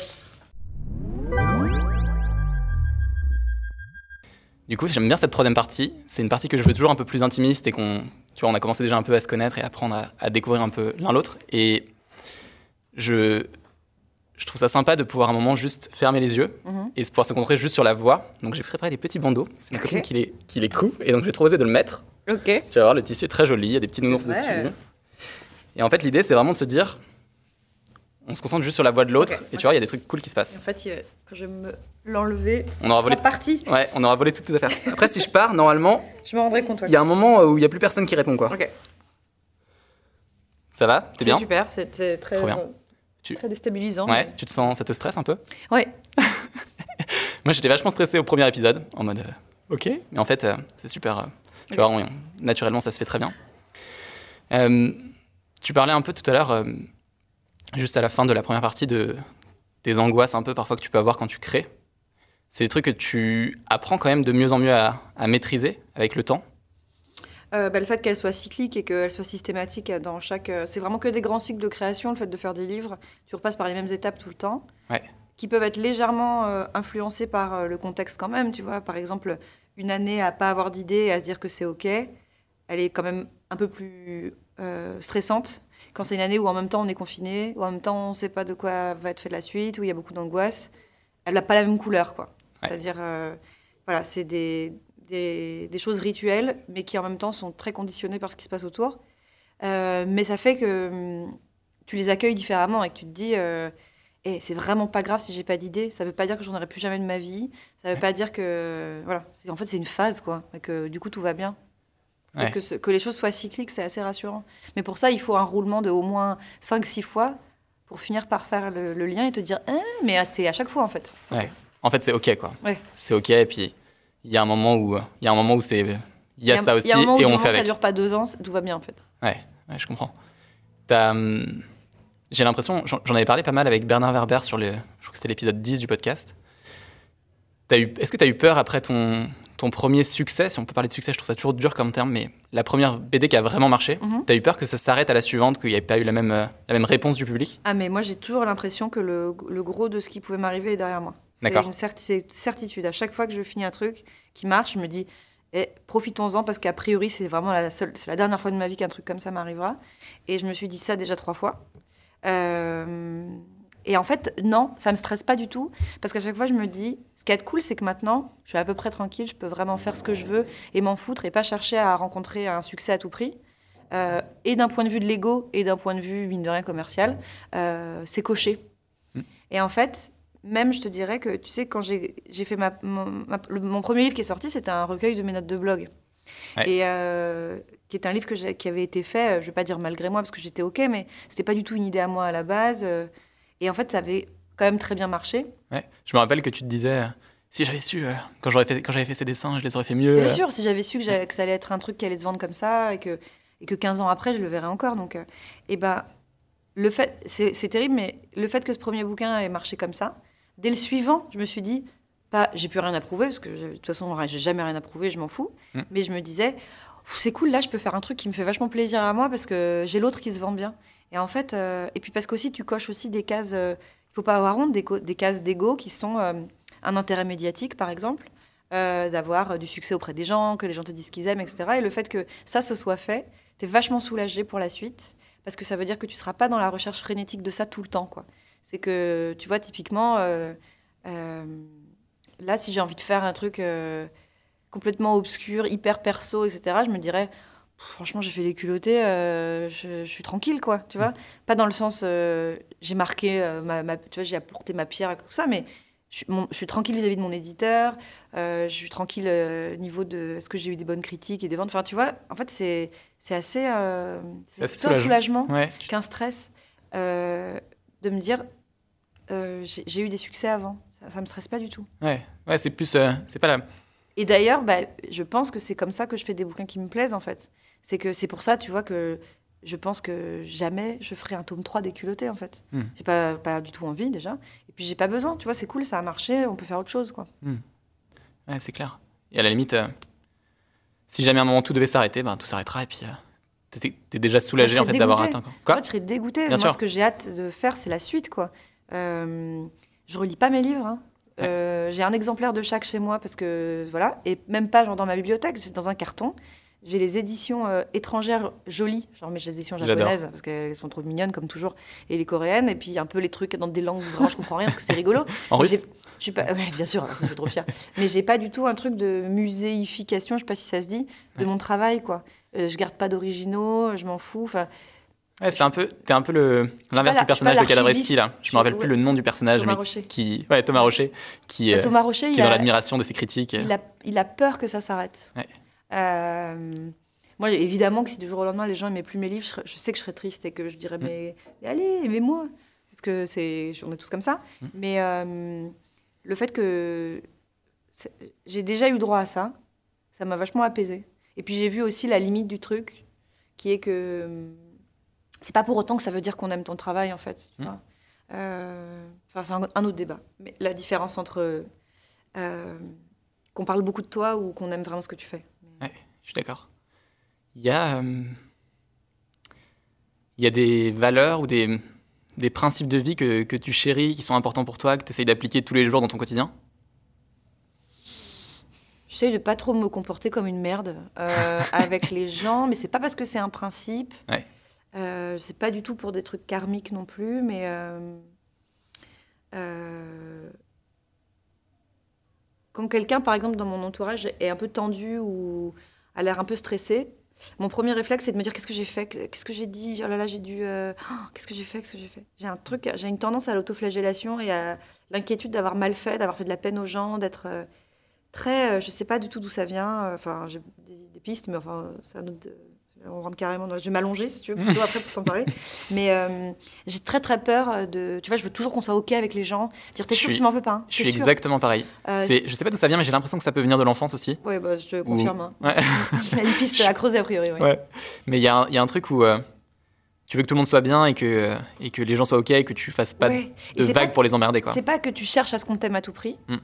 Du coup, j'aime bien cette troisième partie. C'est une partie que je veux toujours un peu plus intimiste et qu'on, tu vois, on a commencé déjà un peu à se connaître et à apprendre à, à découvrir un peu l'un l'autre. Et je, je trouve ça sympa de pouvoir à un moment juste fermer les yeux Mhm. et de pouvoir se concentrer juste sur la voix. Donc j'ai préparé des petits bandeaux. C'est ma Ok. copine qui les, qui les coud et donc j'ai trop osé de le mettre. Ok. Tu vas voir, le tissu est très joli, il y a des petits nounours dessus. Et en fait, l'idée, c'est vraiment de se dire, on se concentre juste sur la voix de l'autre et tu vois, il y a des trucs cool qui se passent. Et en fait, quand je vais me l'enlever, On aura volé. parti. Ouais, on aura volé toutes tes affaires. Après, si je pars, normalement, Je me rendrai compte. ouais. il y a un moment où il n'y a plus personne qui répond, quoi. Ok. Ça va? T'es C'est bien? super, c'est très, Trop bien. euh, Tu- très déstabilisant. Ouais, mais- tu te sens, ça te stresse un peu? Ouais. Moi, j'étais vachement stressé au premier épisode, en mode euh, ok, mais en fait, euh, c'est super. euh, tu vois, on- naturellement, ça se fait très bien. Euh, tu parlais un peu tout à l'heure, euh, juste à la fin de la première partie, de des angoisses un peu parfois que tu peux avoir quand tu crées. C'est des trucs que tu apprends quand même de mieux en mieux à, à maîtriser avec le temps. Euh, bah, le fait qu'elle soit cyclique et qu'elle soit systématique dans chaque. euh, c'est vraiment que des grands cycles de création, le fait de faire des livres. Tu repasses par les mêmes étapes tout le temps. Ouais. Qui peuvent être légèrement euh, influencés par euh, le contexte quand même. Tu vois, par exemple, une année à pas avoir d'idée et à se dire que c'est OK, elle est quand même un peu plus stressante. Quand c'est une année où en même temps on est confiné, où en même temps on ne sait pas de quoi va être fait la suite, où il y a beaucoup d'angoisse, elle n'a pas la même couleur, quoi. Ouais. C'est-à-dire, euh, voilà, c'est des, des, des choses rituelles, mais qui en même temps sont très conditionnées par ce qui se passe autour. Euh, mais ça fait que hum, tu les accueilles différemment et que tu te dis, euh, Eh, c'est vraiment pas grave si j'ai pas d'idée. Ça veut pas dire que j'en aurai plus jamais de ma vie. Ça veut Ouais. pas dire que, voilà, en fait c'est une phase quoi, et que du coup tout va bien. Et que, ce- que les choses soient cycliques, c'est assez rassurant. Mais pour ça, il faut un roulement de au moins 5-6 fois pour finir par faire le, le lien et te dire, Hein mais c'est à chaque fois en fait. Ouais. En fait, c'est ok quoi. Ouais. C'est ok. Et puis il y a un moment où il y a un moment où c'est il y a ça aussi y a un moment où et on fait que Ça avec. dure pas deux ans, tout va bien en fait. Ouais, ouais, je comprends. Hum, J'ai l'impression, j'en j'en avais parlé pas mal avec Bernard Werber sur le, je crois que c'était l'épisode 10 du podcast. T'as eu, est-ce que tu as eu peur après ton, ton premier succès? Si on peut parler de succès, je trouve ça toujours dur comme terme, mais la première BD qui a vraiment marché, Mhm. t'as eu peur que ça s'arrête à la suivante, qu'il n'y ait pas eu la même, euh, la même réponse du public? Ah, mais moi, j'ai toujours l'impression que le, le gros de ce qui pouvait m'arriver est derrière moi. C'est D'accord. une certi- c'est une certitude. À chaque fois que je finis un truc qui marche, je me dis, eh, profitons-en parce qu'a priori, c'est vraiment la, seule, c'est la dernière fois de ma vie qu'un truc comme ça m'arrivera. Et je me suis dit ça déjà trois fois. Euh, et en fait, non, ça me stresse pas du tout parce qu'à chaque fois, je me dis, ce qui est cool, c'est que maintenant, je suis à peu près tranquille, je peux vraiment faire ce que je veux et m'en foutre et pas chercher à rencontrer un succès à tout prix. Euh, et d'un point de vue de l'ego et d'un point de vue, mine de rien, commercial, euh, c'est coché. Mm. Et en fait, même, je te dirais que, tu sais, quand j'ai fait ma, mon, ma- le- mon premier livre qui est sorti, c'était un recueil de mes notes de blog. Ouais. Et euh, qui est un livre que qui avait été fait, je vais pas dire malgré moi, parce que j'étais OK, mais c'était pas du tout une idée à moi à la base. Et en fait, ça avait quand même très bien marché. Ouais. Je me rappelle que tu te disais, euh, si j'avais su, euh, quand j'aurais fait, quand j'avais fait ces dessins, je les aurais fait mieux. Bien euh. sûr, si j'avais su que, ça allait être un truc qui allait se vendre comme ça et que, et que 15 ans après, je le verrais encore. Donc, euh, et ben, le fait, c'est terrible, mais le fait que ce premier bouquin ait marché comme ça, dès le suivant, je me suis dit, pas, j'ai plus rien à prouver parce que de toute façon, j'ai jamais rien à prouver, je m'en fous. Mm. Mais je me disais, c'est cool, là, je peux faire un truc qui me fait vachement plaisir à moi parce que j'ai l'autre qui se vend bien. Et en fait, euh, et puis parce qu'aussi, tu coches aussi des cases, euh, il faut pas avoir honte, des, cases d'ego qui sont euh, un intérêt médiatique, par exemple d'avoir du succès auprès des gens, que les gens te disent qu'ils aiment, etc. Et le fait que ça se soit fait, tu es vachement soulagé pour la suite, parce que ça veut dire que tu seras pas dans la recherche frénétique de ça tout le temps. C'est que, tu vois, typiquement, là, si j'ai envie de faire un truc complètement obscur, hyper perso, etc., je me dirais, franchement, j'ai fait les culottés, euh, je, je suis tranquille, quoi, tu vois. Pas dans le sens, euh, j'ai marqué, euh, ma, ma- tu vois, j'ai apporté ma pierre à tout ça, mais je, suis- mon- je suis tranquille vis-à-vis de mon éditeur, je suis tranquille au niveau de est-ce que j'ai eu des bonnes critiques et des ventes? Enfin, tu vois, en fait, c'est c'est assez, c'est plutôt un soulagement Ouais, qu'un stress de me dire j'ai eu des succès avant. Ça, ça me stresse pas du tout. ouais, ouais, c'est plus, c'est pas la, Et d'ailleurs, bah, je pense que c'est comme ça que je fais des bouquins qui me plaisent, en fait. C'est que c'est pour ça, tu vois, que je pense que jamais je ferai un tome 3 des culottés, en fait. Hmm. J'ai pas, pas du tout envie, déjà. Et puis, j'ai pas besoin, tu vois, c'est cool, ça a marché, on peut faire autre chose, quoi. Ouais, c'est clair. Et à la limite, euh, si jamais à un moment tout devait s'arrêter, ben, tout s'arrêtera et puis euh, t'es, t'es déjà soulagé Moi, en fait d'avoir atteint. Quoi. Fait, je serais dégoûtée. Bien Moi, sûr. ce que j'ai hâte de faire, c'est la suite, quoi. Euh, je relis pas mes livres. hein. Ouais. Euh, j'ai un exemplaire de chaque chez moi parce que voilà, et même pas genre dans ma bibliothèque, c'est dans un carton. J'ai les éditions euh, étrangères jolies, genre mes éditions japonaises parce qu'elles sont trop mignonnes comme toujours, et les coréennes, et puis un peu les trucs dans des langues vraiment je comprends rien parce que c'est rigolo. En russe Je suis pas, ouais, bien sûr, je suis trop fière. Mais j'ai pas du tout un truc de muséification, je sais pas si ça se dit, de Ouais. mon travail quoi. Euh, je garde pas d'originaux, je m'en fous. Enfin, Ouais, c'est un peu, t'es un peu le, l'inverse du personnage de Cadavresti là. Je me rappelle plus le nom du personnage, Thomas mais Rocher. qui, ouais, Thomas Rocher, qui, euh, Thomas Rocher, qui est dans a, l'admiration de ses critiques. il a, il a peur que ça s'arrête. Ouais. Euh, moi, évidemment que si du jour au lendemain les gens aimaient plus mes livres, je, sais que je serais triste et que je dirais Mm. mais, mais allez, aimez-moi, parce que c'est, on est tous comme ça. Mm. Mais euh, le fait que j'ai déjà eu droit à ça. Ça m'a vachement apaisé. Et puis j'ai vu aussi la limite du truc, qui est que hum, c'est pas pour autant que ça veut dire qu'on aime ton travail, en fait. tu Mm. vois. Euh, Enfin, c'est un, un autre débat. Mais la différence entre euh, qu'on parle beaucoup de toi ou qu'on aime vraiment ce que tu fais. Je suis d'accord. Il y a, euh, il y a des valeurs ou des, des principes de vie que, que tu chéris, qui sont importants pour toi, que tu essayes d'appliquer tous les jours dans ton quotidien? J'essaye de pas trop me comporter comme une merde euh, avec les gens, mais c'est pas parce que c'est un principe. Ouais. Euh, c'est pas du tout pour des trucs karmiques non plus, mais euh, quand quelqu'un, par exemple, dans mon entourage est un peu tendu ou a l'air un peu stressé, mon premier réflexe c'est de me dire qu'est-ce que j'ai fait, qu'est-ce que j'ai dit, oh là là j'ai dû, euh, oh, qu'est-ce que j'ai fait, qu'est-ce que j'ai fait? J'ai un truc, j'ai une tendance à l'autoflagellation et à l'inquiétude d'avoir mal fait, d'avoir fait de la peine aux gens, d'être euh, très, euh, je sais pas du tout d'où ça vient. euh, Enfin, j'ai des, des pistes, mais enfin, c'est un autre. On rentre carrément dans. Je vais m'allonger si tu veux, plutôt après pour t'en parler. Mais euh, j'ai très très peur euh, de. Tu vois, je veux toujours qu'on soit OK avec les gens. Dire, t'es sûr que tu m'en veux pas hein Je suis exactement pareil. Euh, je sais pas d'où ça vient, mais j'ai l'impression que ça peut venir de l'enfance aussi. Ouais, bah, je te confirme. hein. Ouais. Il y a une piste à creuser a priori. ouais. Ouais. Mais il y, a un- il y a un truc où euh, tu veux que tout le monde soit bien et que, et que les gens soient OK et que tu fasses pas Ouais. De vagues pour les emmerder. Quoi. C'est pas que tu cherches à ce qu'on t'aime à tout prix. Mm.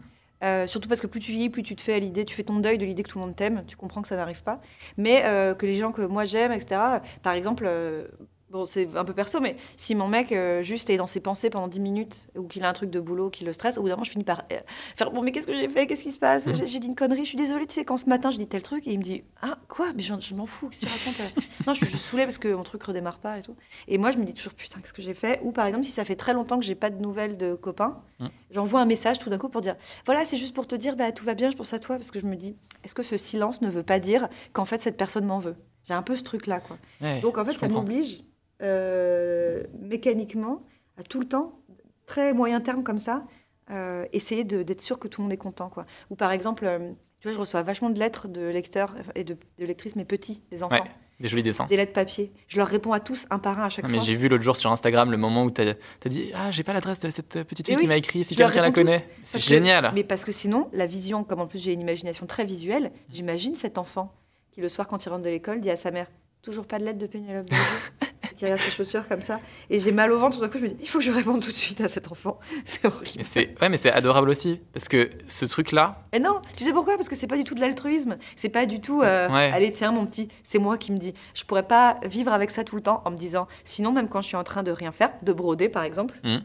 Euh, surtout parce que plus tu vieillis, plus tu te fais à l'idée, tu fais ton deuil de l'idée que tout le monde t'aime. Tu comprends que ça n'arrive pas. Mais euh, que les gens que moi j'aime, etc. Par exemple, euh, bon, c'est un peu perso, mais si mon mec euh, juste est dans ses pensées pendant 10 minutes ou qu'il a un truc de boulot qui le stresse, au bout d'un moment, je finis par euh, faire Bon, mais qu'est-ce que j'ai fait? Qu'est-ce qui se passe? Mm. J'ai dit une connerie, je suis désolée. Tu sais, quand ce matin je dis tel truc, et il me dit Ah, quoi? Mais je, je m'en fous, qu'est-ce que tu racontes euh Non, je suis juste saoulée parce que mon truc redémarre pas et tout. Et moi, je me dis toujours Putain, qu'est-ce que j'ai fait Ou par exemple, si ça fait très longtemps que j'ai pas de nouvelles de copains, Mm. j'envoie un message tout d'un coup pour dire Voilà, c'est juste pour te dire bah, Tout va bien, je pense à toi. Parce que je me dis Est-ce que ce silence ne veut pas dire qu'en fait, cette personne m'en veut? J'ai un peu ce truc-là, quoi. Ouais, Donc en fait, ça m'oblige euh, mécaniquement à tout le temps, très moyen terme comme ça, euh, essayer d'être sûr que tout le monde est content. Quoi. Ou par exemple, euh, tu vois, je reçois vachement de lettres de lecteurs et de, de lectrices, mais petits, des enfants, Ouais, des jolis dessins. des lettres papier. Je leur réponds à tous un par un à chaque Non, mais fois. j'ai vu l'autre jour sur Instagram le moment où t'as as dit Ah, j'ai pas l'adresse de cette petite fille qui m'a écrit, si quelqu'un la connaît. C'est que- génial. Mais parce que sinon, la vision, comme en plus j'ai une imagination très visuelle, j'imagine cet enfant qui le soir quand il rentre de l'école dit à sa mère toujours pas de lettre de Pénélope qui regarde ses chaussures comme ça. Et j'ai mal au ventre tout d'un coup je me dis il faut que je réponde tout de suite à cet enfant. C'est horrible. Mais c'est ouais, mais c'est adorable aussi parce que ce truc-là, et non tu sais pourquoi? Parce que c'est pas du tout de l'altruisme. C'est pas du tout euh, Ouais. allez tiens mon petit c'est moi qui me dis. Je pourrais pas vivre avec ça tout le temps en me disant sinon même quand je suis en train de rien faire de broder par exemple Mhm.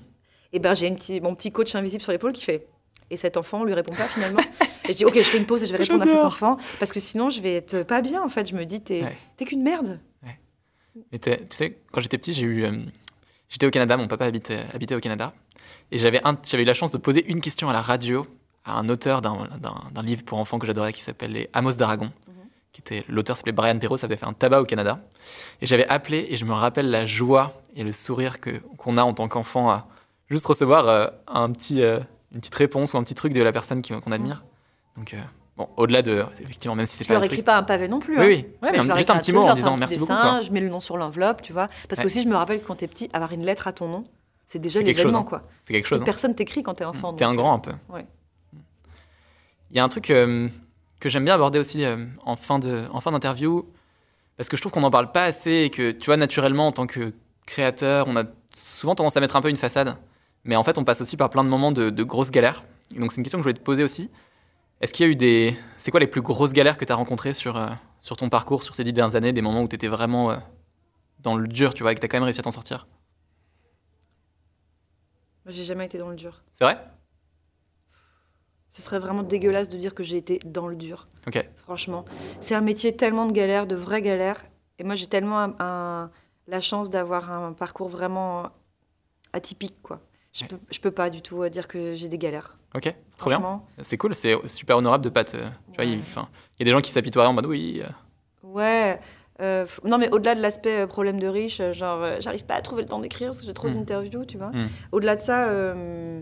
et ben j'ai mon petit coach invisible sur l'épaule qui fait et cet enfant on lui répond pas finalement. Et je dis ok je fais une pause et je vais répondre à cet enfant parce que sinon je vais être pas bien en fait. Je me dis t'es Ouais. t'es qu'une merde Mais tu sais, quand j'étais petit, j'ai eu, euh, j'étais au Canada, mon papa habitait, habitait au Canada, et j'avais, eu la chance de poser une question à la radio à un auteur d'un, livre pour enfants que j'adorais qui s'appelle Les Amos d'Aragon, Mhm. qui était l'auteur s'appelait Brian Perrault, ça avait fait un tabac au Canada, et j'avais appelé et je me rappelle la joie et le sourire que qu'on a en tant qu'enfant à juste recevoir euh, un petit, euh, une petite réponse ou un petit truc de la personne qui- qu'on admire. Donc euh, bon, au-delà de effectivement, même si c'est je pas leur écris pas un pavé non plus Oui, hein. oui, ouais, Mais mais je juste un petit mot je en disant merci beaucoup. dessin, quoi. Je mets le nom sur l'enveloppe, tu vois. Parce que aussi, je me rappelle que quand t'es petit, avoir une lettre à ton nom, c'est déjà l'événement, chose, hein. quoi. C'est quelque chose. Hein. personne t'écrit quand t'es enfant. T'es un grand un peu. Ouais. Il y a un truc euh, que j'aime bien aborder aussi euh, en fin de en fin d'interview parce que je trouve qu'on n'en parle pas assez et que tu vois naturellement en tant que créateur, on a souvent tendance à mettre un peu une façade, mais en fait on passe aussi par plein de moments de, de grosses galères. Et donc c'est une question que je voulais te poser aussi. Est-ce qu'il y a eu des c'est quoi les plus grosses galères que tu as rencontrées sur euh, sur ton parcours sur ces dix dernières années, des moments où tu étais vraiment euh, dans le dur, tu vois, et que tu as quand même réussi à t'en sortir? Moi, j'ai jamais été dans le dur. C'est vrai? Ce serait vraiment dégueulasse de dire que j'ai été dans le dur. Ok. Franchement. C'est un métier tellement de galères, de vraies galères. Et moi, j'ai tellement un- un- la chance d'avoir un parcours vraiment atypique, quoi. Je, Ouais. peux, je peux pas du tout euh, dire que j'ai des galères. Ok, trop bien. C'est cool, c'est super honorable de pas te. Tu vois, il Ouais. enfin, il y a des gens qui s'apitoient en mode oui. euh, Ouais. euh, non, mais au-delà de l'aspect problème de riche, genre, euh, j'arrive pas à trouver le temps d'écrire parce que j'ai trop Mm. d'interviews, tu vois. Mm. Au-delà de ça, euh,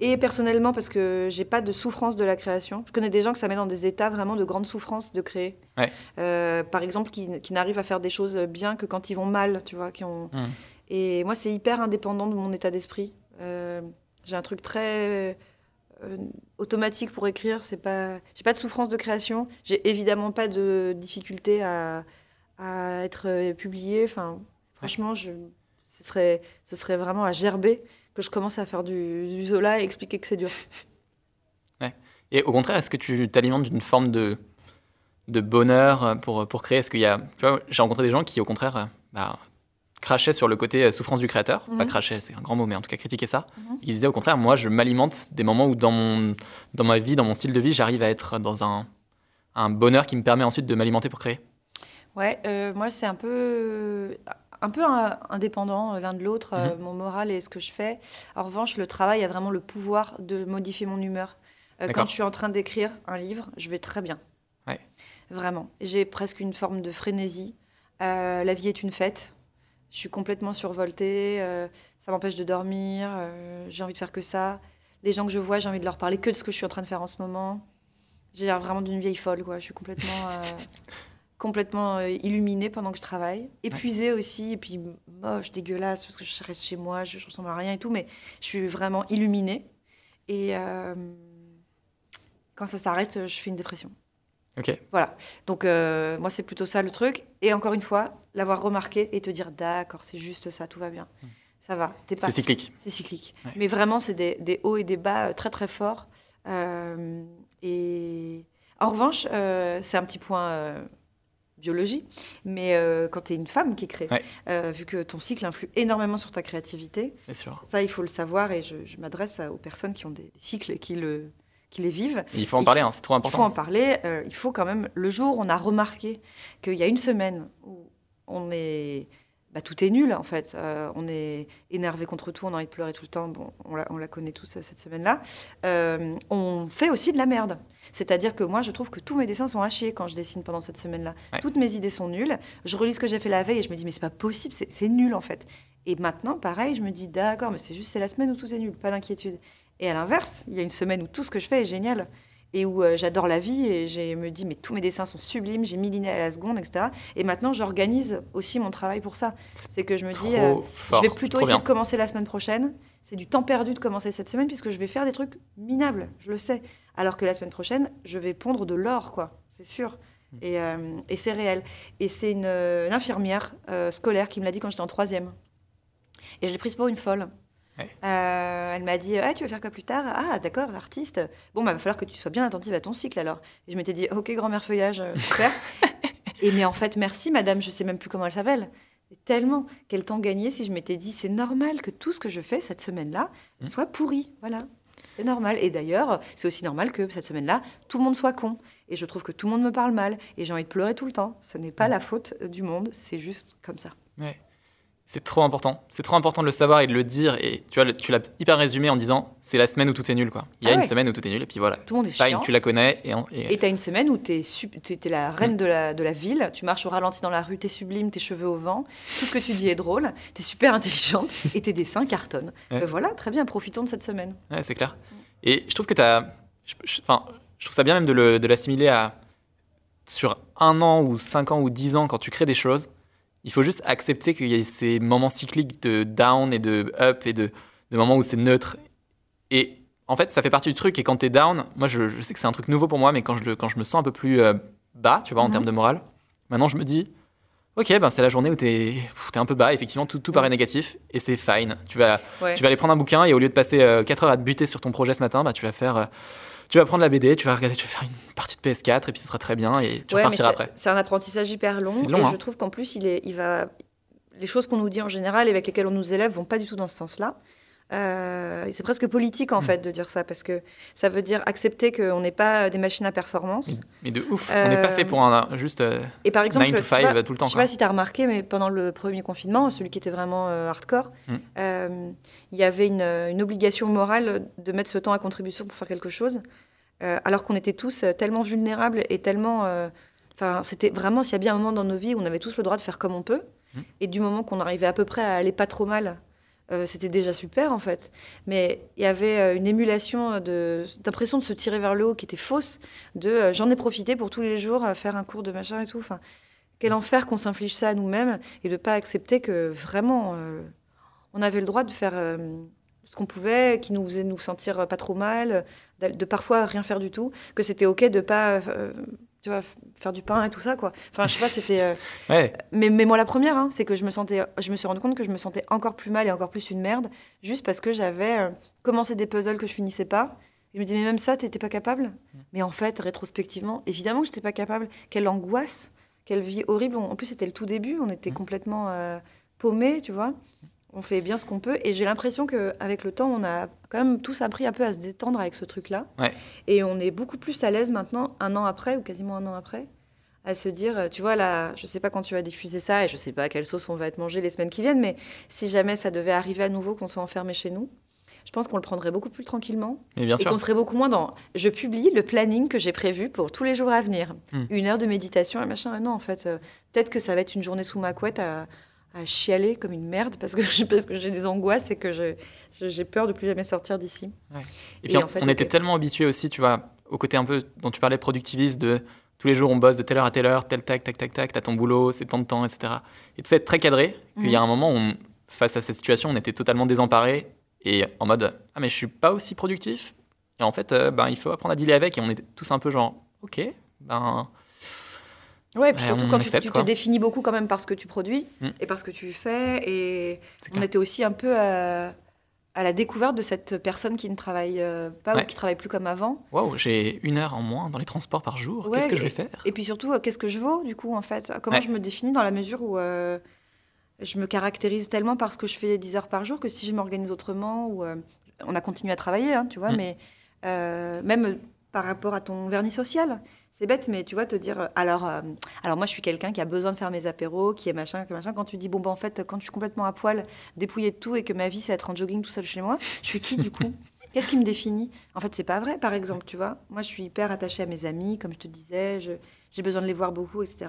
et personnellement, parce que j'ai pas de souffrance de la création. Je connais des gens que ça met dans des états vraiment de grande souffrance de créer. Ouais. Par exemple, qui, qui n'arrivent à faire des choses bien que quand ils vont mal, tu vois. Qui ont... Mm. Et moi, c'est hyper indépendant de mon état d'esprit. Euh, j'ai un truc très euh, automatique pour écrire. C'est pas, j'ai pas de souffrance de création. J'ai évidemment pas de difficulté à, à être euh, publiée. Enfin, franchement, je, ce serait, ce serait vraiment à gerber que je commence à faire du, du Zola et expliquer que c'est dur. Et au contraire, est-ce que tu t'alimentes d'une forme de, de bonheur pour, pour créer? Est-ce qu'il y a. Tu vois, j'ai rencontré des gens qui, au contraire, bah, crachaient sur le côté euh, souffrance du créateur. Pas Mhm. cracher, c'est un grand mot, mais en tout cas critiquer ça. Mhm. Ils disaient au contraire, moi, je m'alimente des moments où dans, mon, dans ma vie, dans mon style de vie, j'arrive à être dans un, un bonheur qui me permet ensuite de m'alimenter pour créer. Ouais, euh, moi c'est un peu, un peu indépendant euh, l'un de l'autre, euh, Mhm. mon moral et ce que je fais. En revanche, le travail a vraiment le pouvoir de modifier mon humeur. Euh, quand je suis en train d'écrire un livre, je vais très bien. Ouais. Vraiment. J'ai presque une forme de frénésie. Euh, la vie est une fête. Je suis complètement survoltée. euh, ça m'empêche de dormir. euh, j'ai envie de faire que ça. Les gens que je vois, j'ai envie de leur parler que de ce que je suis en train de faire en ce moment. J'ai l'air vraiment d'une vieille folle, quoi. Je suis complètement, euh, complètement illuminée pendant que je travaille. Épuisée aussi, et puis moche, dégueulasse, parce que je reste chez moi, je, je ressemble à rien et tout, mais je suis vraiment illuminée. Et quand ça s'arrête, je fais une dépression. Voilà. Donc, euh, moi, c'est plutôt ça le truc. Et encore une fois, l'avoir remarqué et te dire, d'accord, c'est juste ça, tout va bien. Ça va. T'es pas C'est cyclique. c'est cyclique. Ouais. Mais vraiment, c'est des, des hauts et des bas euh, très très forts. Euh, et en revanche, euh, c'est un petit point biologie, mais euh, quand tu es une femme qui crée, Ouais. euh, vu que ton cycle influe énormément sur ta créativité, sûr. ça il faut le savoir et je, je m'adresse aux personnes qui ont des cycles et qui, le, qui les vivent. Et il faut en parler, hein, c'est trop Il faut important. en parler. euh, il faut quand même. Le jour où on a remarqué qu'il y a une semaine où on est. bah, tout est nul en fait. Euh, on est énervé contre tout, on a envie de pleurer tout le temps. Bon, on la, on la connaît tous euh, cette semaine-là. Euh, on fait aussi de la merde. C'est-à-dire que moi, je trouve que tous mes dessins sont à chier quand je dessine pendant cette semaine-là. Ouais. Toutes mes idées sont nulles. Je relis ce que j'ai fait la veille et je me dis, mais c'est pas possible, c'est c'est nul en fait. Et maintenant, pareil, je me dis, d'accord, mais c'est juste c'est la semaine où tout est nul, pas d'inquiétude. Et à l'inverse, il y a une semaine où tout ce que je fais est génial et où euh, j'adore la vie et je me dis mais tous mes dessins sont sublimes, j'ai mis lignes à la seconde, etc. Et maintenant j'organise aussi mon travail pour ça. C'est que je me dis euh, fort. je vais plutôt essayer bien. de commencer la semaine prochaine. C'est du temps perdu de commencer cette semaine puisque je vais faire des trucs minables, je le sais. Alors que la semaine prochaine, je vais pondre de l'or, quoi, c'est sûr. Hmm. Et, euh, et c'est réel. Et c'est une, une infirmière scolaire qui me l'a dit quand j'étais en troisième. Et je l'ai prise pour une folle. Ouais. Euh, elle m'a dit ah, Tu veux faire quoi plus tard? Ah, d'accord, artiste. Bon, bah, va falloir que tu sois bien attentive à ton cycle alors. Et je m'étais dit Ok, grand-mère feuillage, euh, super. et mais en fait, merci madame, je sais même plus comment elle s'appelle. Tellement quel temps gagné si je m'étais dit C'est normal que tout ce que je fais cette semaine-là Mm. soit pourri. Voilà. C'est normal. Et d'ailleurs, c'est aussi normal que cette semaine-là, tout le monde soit con. Et je trouve que tout le monde me parle mal. Et j'ai envie de pleurer tout le temps. Ce n'est pas la faute du monde, c'est juste comme ça. Ouais. C'est trop important. C'est trop important de le savoir et de le dire. Et tu vois, tu l'as hyper résumé en disant c'est la semaine où tout est nul. Quoi. Il y a Ah une semaine où tout est nul et puis voilà. Tout le monde est Fine, chiant. tu la connais. Et, Et t'as une semaine où t'es t'es la reine de, la, de la ville, tu marches au ralenti dans la rue, t'es sublime, tes cheveux au vent, tout ce que tu dis est drôle, t'es super intelligente et tes dessins cartonnent. Ouais. Euh, voilà, très bien, profitons de cette semaine. Ouais, c'est clair. Et je trouve que tu as. Enfin, je trouve ça bien même de le- de l'assimiler à. Sur un an ou cinq ans ou dix ans, quand tu crées des choses, il faut juste accepter qu'il y ait ces moments cycliques de down et de up et de, de moments où c'est neutre. Et en fait, ça fait partie du truc. Et quand tu es down, moi je, je sais que c'est un truc nouveau pour moi, mais quand je, quand je me sens un peu plus euh, bas, tu vois, en Mhm. termes de morale, maintenant je me dis. Ok, ben c'est la journée où tu es, un peu bas, effectivement, tout, tout paraît négatif, et c'est fine. Tu vas, Ouais. tu vas aller prendre un bouquin et au lieu de passer 4 heures à te buter sur ton projet ce matin, bah, tu vas faire. euh, tu vas prendre la BD, tu vas regarder, tu vas faire une partie de PS4 et puis ce sera très bien et tu Ouais, repartiras c'est- après. C'est un apprentissage hyper long. Long, et hein. je trouve qu'en plus, il, est, il va. Les choses qu'on nous dit en général et avec lesquelles on nous élève vont pas du tout dans ce sens-là. Euh, c'est presque politique Hmm. en fait de dire ça parce que ça veut dire accepter qu'on n'est pas des machines à performance. Mais de ouf, on n'est pas Euh, fait pour un juste euh, Et par exemple, 9 to tu 5 vois, tout le temps. Je sais quoi. pas si tu as remarqué, mais pendant le premier confinement, celui qui était vraiment euh, hardcore, Mm. euh, il y avait une, une obligation morale de mettre ce temps à contribution pour faire quelque chose, euh, alors qu'on était tous euh, tellement vulnérables et tellement. euh, Enfin, c'était vraiment, s'il y a bien un moment dans nos vies où on avait tous le droit de faire comme on peut, Mm. et du moment qu'on arrivait à peu près à aller pas trop mal, euh, c'était déjà super en fait. Mais il y avait euh, une émulation d'impression de se tirer vers le haut qui était fausse, de euh, j'en ai profité pour tous les jours faire un cours de machin et tout. Enfin, quel enfer qu'on s'inflige ça à nous-mêmes et de pas accepter que vraiment on avait le droit de faire, ce qu'on pouvait, qui nous faisait nous sentir pas trop mal, de, parfois rien faire du tout, que c'était ok de pas tu vois, faire du pain et tout ça quoi. Enfin je sais pas, c'était. euh, Ouais. mais, mais moi la première, hein, c'est que je me sentais, je me suis rendu compte que je me sentais encore plus mal et encore plus une merde, juste parce que j'avais euh, commencé des puzzles que je finissais pas. Je me disais mais même ça, t'étais pas capable? Mais en fait, rétrospectivement, évidemment que j'étais pas capable. Quelle angoisse, quelle vie horrible. En plus, c'était le tout début, on était complètement euh, paumés, tu vois. On fait bien ce qu'on peut. Et j'ai l'impression qu'avec le temps, on a quand même tous appris un peu à se détendre avec ce truc-là. Ouais. Et on est beaucoup plus à l'aise maintenant, un an après, ou quasiment un an après, à se dire, euh, tu vois, là, je sais pas quand tu vas diffuser ça, et je sais pas à quelle sauce on va être mangé les semaines qui viennent, mais si jamais ça devait arriver à nouveau, qu'on soit enfermé chez nous, je pense qu'on le prendrait beaucoup plus tranquillement Mais bien et qu'on serait beaucoup moins dans je publie le planning que j'ai prévu pour tous les jours à venir. Hmm. Une heure de méditation et machin. Non, en fait, euh, peut-être que ça va être une journée sous ma couette à, à chialer comme une merde parce que, je- parce que j'ai des angoisses et que j'ai peur de plus jamais sortir d'ici. Et puis Et on, en fait, on était ok. tellement habitués aussi, tu vois, au côté un peu dont tu parlais productiviste, de tous les jours on bosse de telle heure à telle heure, tel tac, tac, tac, tac, t'as ton boulot, c'est tant de temps, etc. Et tu sais, être très cadré, qu'il y a un moment on- face à cette situation, on était totalement désemparés et en mode Ah, mais je suis pas aussi productif. Et en fait, euh, ben, il faut apprendre à dealer avec. Et on était tous un peu genre Ok, ben. Ouais, et puis surtout quand tu, accepte, tu quoi. te définis beaucoup quand même par ce que tu produis Hmm. et par ce que tu fais. Et on clair. était aussi un peu à, à la découverte de cette personne qui ne travaille euh, pas Ouais. ou qui travaille plus comme avant. Waouh, j'ai une heure en moins dans les transports par jour. Ouais, Qu'est-ce que je vais faire? Et puis surtout, euh, qu'est-ce que je vaux, du coup, en fait? Comment Ouais. je me définis dans la mesure où euh, je me caractérise tellement par ce que je fais 10 heures par jour que si je m'organise autrement, ou euh, on a continué à travailler, hein, tu vois, Mm. mais euh, même par rapport à ton vernis social, c'est bête, mais tu vois, te dire, euh, alors, euh, alors moi, je suis quelqu'un qui a besoin de faire mes apéros, qui est machin, que machin. Quand tu dis, bon, bah, en fait, quand je suis complètement à poil, dépouillée de tout et que ma vie, c'est être en jogging tout seul chez moi, je suis qui, du coup? Qu'est-ce qui me définit? En fait, c'est pas vrai, par exemple, tu vois. Moi, je suis hyper attachée à mes amis, comme je te disais, j'ai besoin de les voir beaucoup, etc.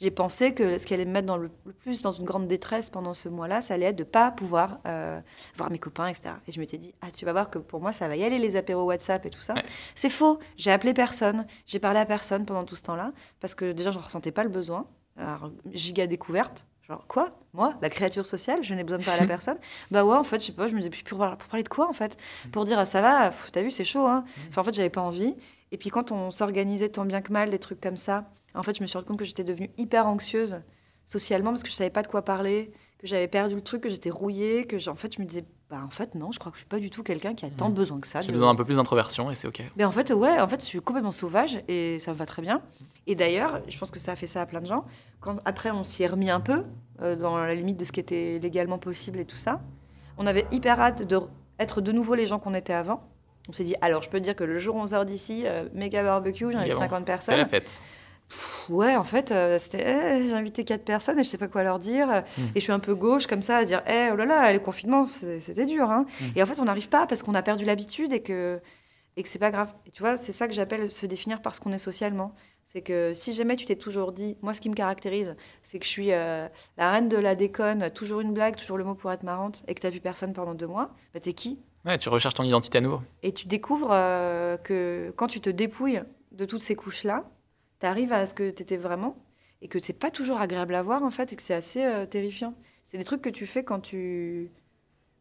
J'ai pensé que ce qui allait me mettre dans le, le plus dans une grande détresse pendant ce mois-là, ça allait être de pas pouvoir euh, voir mes copains, etc. Et je m'étais dit, ah, tu vas voir que pour moi, ça va y aller, les apéros WhatsApp et tout ça. Ouais. C'est faux. J'ai appelé personne, j'ai parlé à personne pendant tout ce temps-là, parce que déjà, je ressentais pas le besoin. Alors, giga découverte. Genre, quoi? Moi, la créature sociale, je n'ai besoin de parler à personne? Bah ouais, en fait, je sais pas, je me disais, pour, pour parler de quoi, en fait? Pour dire, ah, ça va, t'as vu, c'est chaud, hein Enfin, en fait, j'avais pas envie. Et puis, quand on s'organisait tant bien que mal, des trucs comme ça, en fait, je me suis rendu compte que j'étais devenue hyper anxieuse socialement parce que je savais pas de quoi parler, que j'avais perdu le truc, que j'étais rouillée, que en fait, je me disais, bah en fait, non, je crois que je suis pas du tout quelqu'un qui a tant Mhm. besoin que ça. J'ai de- besoin d'un peu plus d'introversion et c'est ok. mais en fait, ouais, en fait, je suis complètement sauvage et ça me va très bien. Et d'ailleurs, je pense que ça a fait ça à plein de gens. Quand après, on s'y est remis un peu euh, dans la limite de ce qui était légalement possible et tout ça. On avait hyper hâte de re- être de nouveau les gens qu'on était avant. On s'est dit, alors je peux te dire que le jour où on sort d'ici, euh, méga barbecue, j'invite Méga bon. 50 C'est personnes. la fête. Pff, ouais, en fait, euh, c'était, eh, j'ai invité quatre personnes et je sais pas quoi leur dire. Hmm. Et je suis un peu gauche comme ça à dire, eh, oh là là, le confinement, c'était dur. Hein. Hmm. Et en fait, on n'arrive pas parce qu'on a perdu l'habitude et que, et que c'est pas grave. Et tu vois, c'est ça que j'appelle se définir par ce qu'on est socialement. C'est que si jamais tu t'es toujours dit, moi, ce qui me caractérise, c'est que je suis euh, la reine de la déconne, toujours une blague, toujours le mot pour être marrante, et que t'as vu personne pendant deux mois, bah t'es qui? Ouais, tu recherches ton identité à nouveau. et tu découvres euh, que quand tu te dépouilles de toutes ces couches-là, tu arrives à ce que tu étais vraiment et que c'est pas toujours agréable à voir en fait et que c'est assez euh, terrifiant. C'est des trucs que tu fais quand tu.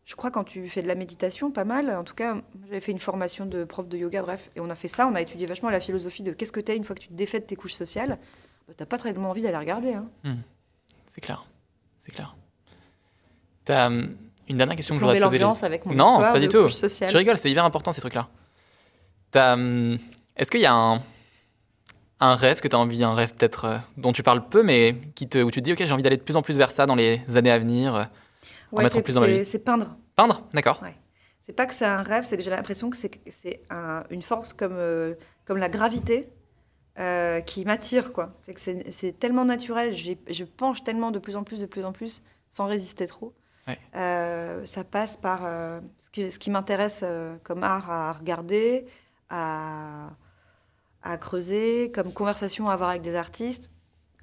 Je crois quand tu fais de la méditation, pas mal. En tout cas, j'avais fait une formation de prof de yoga, bref, et on a fait ça. On a étudié vachement la philosophie de qu'est-ce que tu es une fois que tu te défais de tes couches sociales. Bah, T'as pas tellement envie d'aller regarder. Hein. C'est clair. C'est clair. T'as hum, une dernière question que te poser. l'ambiance avec mon Non, histoire pas de du tout. couches sociales. Je rigole, c'est hyper important ces trucs-là. T'as, hum, Est-ce qu'il y a un, un rêve que tu as envie, un rêve peut-être euh, dont tu parles peu, mais qui te, où tu te dis, ok, j'ai envie d'aller de plus en plus vers ça dans les années à venir euh, en mettre plus dans ma c'est- vie. C'est peindre. Peindre D'accord. C'est pas que c'est un rêve, c'est que j'ai l'impression que c'est un- une force comme, euh, comme la gravité qui m'attire. quoi. C'est que c'est tellement naturel, je penche tellement de plus en plus, de plus en plus, sans résister trop. Ouais. Ça passe par ce qui, ce qui m'intéresse comme art à regarder, à, à creuser, comme conversation à avoir avec des artistes.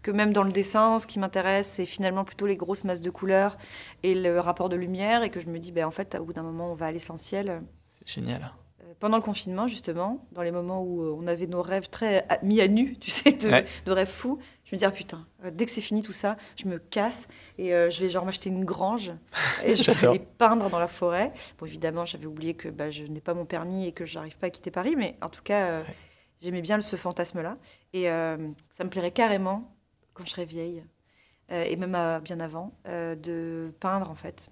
Que même dans le dessin, ce qui m'intéresse, c'est finalement plutôt les grosses masses de couleurs et le rapport de lumière, et que je me dis, ben, en fait, au bout d'un moment, on va à l'essentiel. C'est génial. Euh, pendant le confinement, justement, dans les moments où euh, on avait nos rêves très à- mis à nu, tu sais, de, Ouais. de rêves fous, je me disais, ah, putain, euh, dès que c'est fini tout ça, je me casse et euh, je vais genre m'acheter une grange et je vais aller peindre dans la forêt. Bon, évidemment, j'avais oublié que bah, je n'ai pas mon permis et que j'arrive pas à quitter Paris, mais en tout cas, euh, Ouais. J'aimais bien ce fantasme-là. Et euh, ça me plairait carrément, quand je serai vieille, euh, et même euh, bien avant, de peindre, en fait.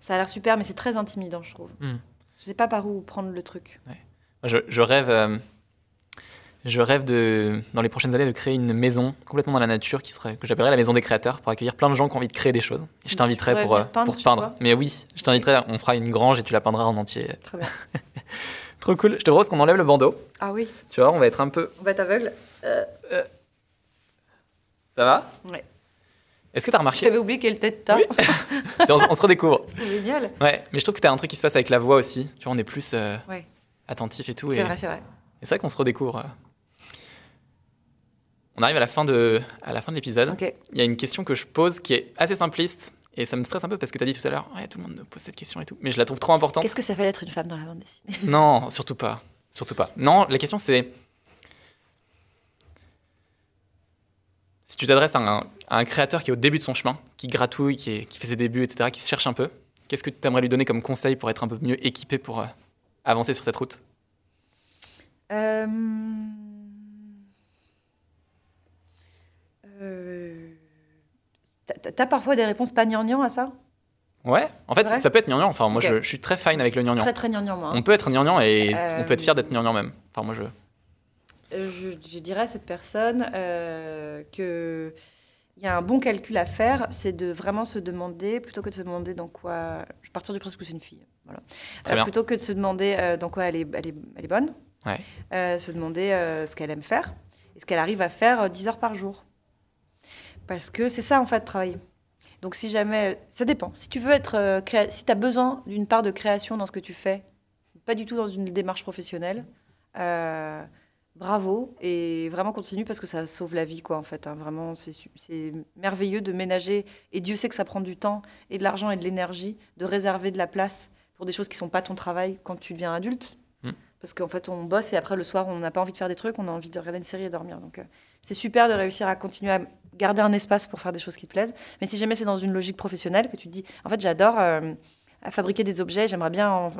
Ça a l'air super, mais c'est très intimidant, je trouve. Hmm. Je sais pas par où prendre le truc. Je, je rêve, euh, je rêve de, dans les prochaines années de créer une maison complètement dans la nature qui serait, que j'appellerais la maison des créateurs pour accueillir plein de gens qui ont envie de créer des choses. Et je t'inviterai pour, peindre, pour peindre. Mais oui, je t'inviterai, on fera une grange et tu la peindras en entier. Très bien. Trop cool. Je te propose qu'on enlève le bandeau. Ah oui, Tu vois, on va être un peu. on va être aveugle. Ça va? Ouais. Est-ce que tu as remarqué? J'avais oublié quelle tête t'as. Oui. On, on se redécouvre. Génial. Ouais, mais je trouve que tu as un truc qui se passe avec la voix aussi. Tu vois, on est plus euh, Ouais. attentif et tout. C'est et- vrai, c'est vrai. Et c'est vrai qu'on se redécouvre. euh. On arrive à la fin de, à la fin de l'épisode. Ok. Il y a une question que je pose qui est assez simpliste. Et ça me stresse un peu parce que tu as dit tout à l'heure, ouais, tout le monde me pose cette question et tout. Mais je la trouve trop importante. Qu'est-ce que ça fait d'être une femme dans la bande dessinée? Non, surtout pas. Surtout pas. Non, la question c'est. Si tu t'adresses à un, à un créateur qui est au début de son chemin, qui gratouille, qui, est- qui fait ses débuts, etc., qui se cherche un peu, qu'est-ce que tu aimerais lui donner comme conseil pour être un peu mieux équipé pour euh, avancer sur cette route? Euh, euh, t'as- parfois des réponses pas gnangnan à ça? Ouais, en fait, ça peut être gnangnan. Enfin, moi, je, je suis très fine avec le gnangnan. Très très gnangnan moi. hein. On peut être gnangnan et Euh, on peut être fier d'être gnangnan même. Enfin, moi, je. Euh, je, je dirais à cette personne euh, que il y a un bon calcul à faire, c'est de vraiment se demander, plutôt que de se demander dans quoi. Je vais partir du principe que c'est une fille. Voilà. Très Euh, bien. plutôt que de se demander euh, dans quoi elle est, elle est, elle est bonne, Ouais. euh, se demander ce qu'elle aime faire et ce qu'elle arrive à faire euh, 10 heures par jour. Parce que c'est ça en fait, travailler. Donc si jamais. Ça dépend. Si tu veux être. euh, créa- Si tu as besoin d'une part de création dans ce que tu fais, pas du tout dans une démarche professionnelle, euh, bravo et vraiment continue parce que ça sauve la vie quoi en fait. hein. Vraiment, c'est merveilleux de ménager et Dieu sait que ça prend du temps et de l'argent et de l'énergie de réserver de la place pour des choses qui sont pas ton travail quand tu deviens adulte. Mm. Parce qu'en fait, on bosse et après le soir, on n'a pas envie de faire des trucs, on a envie de regarder une série et dormir. Donc, euh, c'est super de réussir à continuer à garder un espace pour faire des choses qui te plaisent. Mais si jamais c'est dans une logique professionnelle, que tu te dis, en fait, j'adore euh, fabriquer des objets, j'aimerais bien en,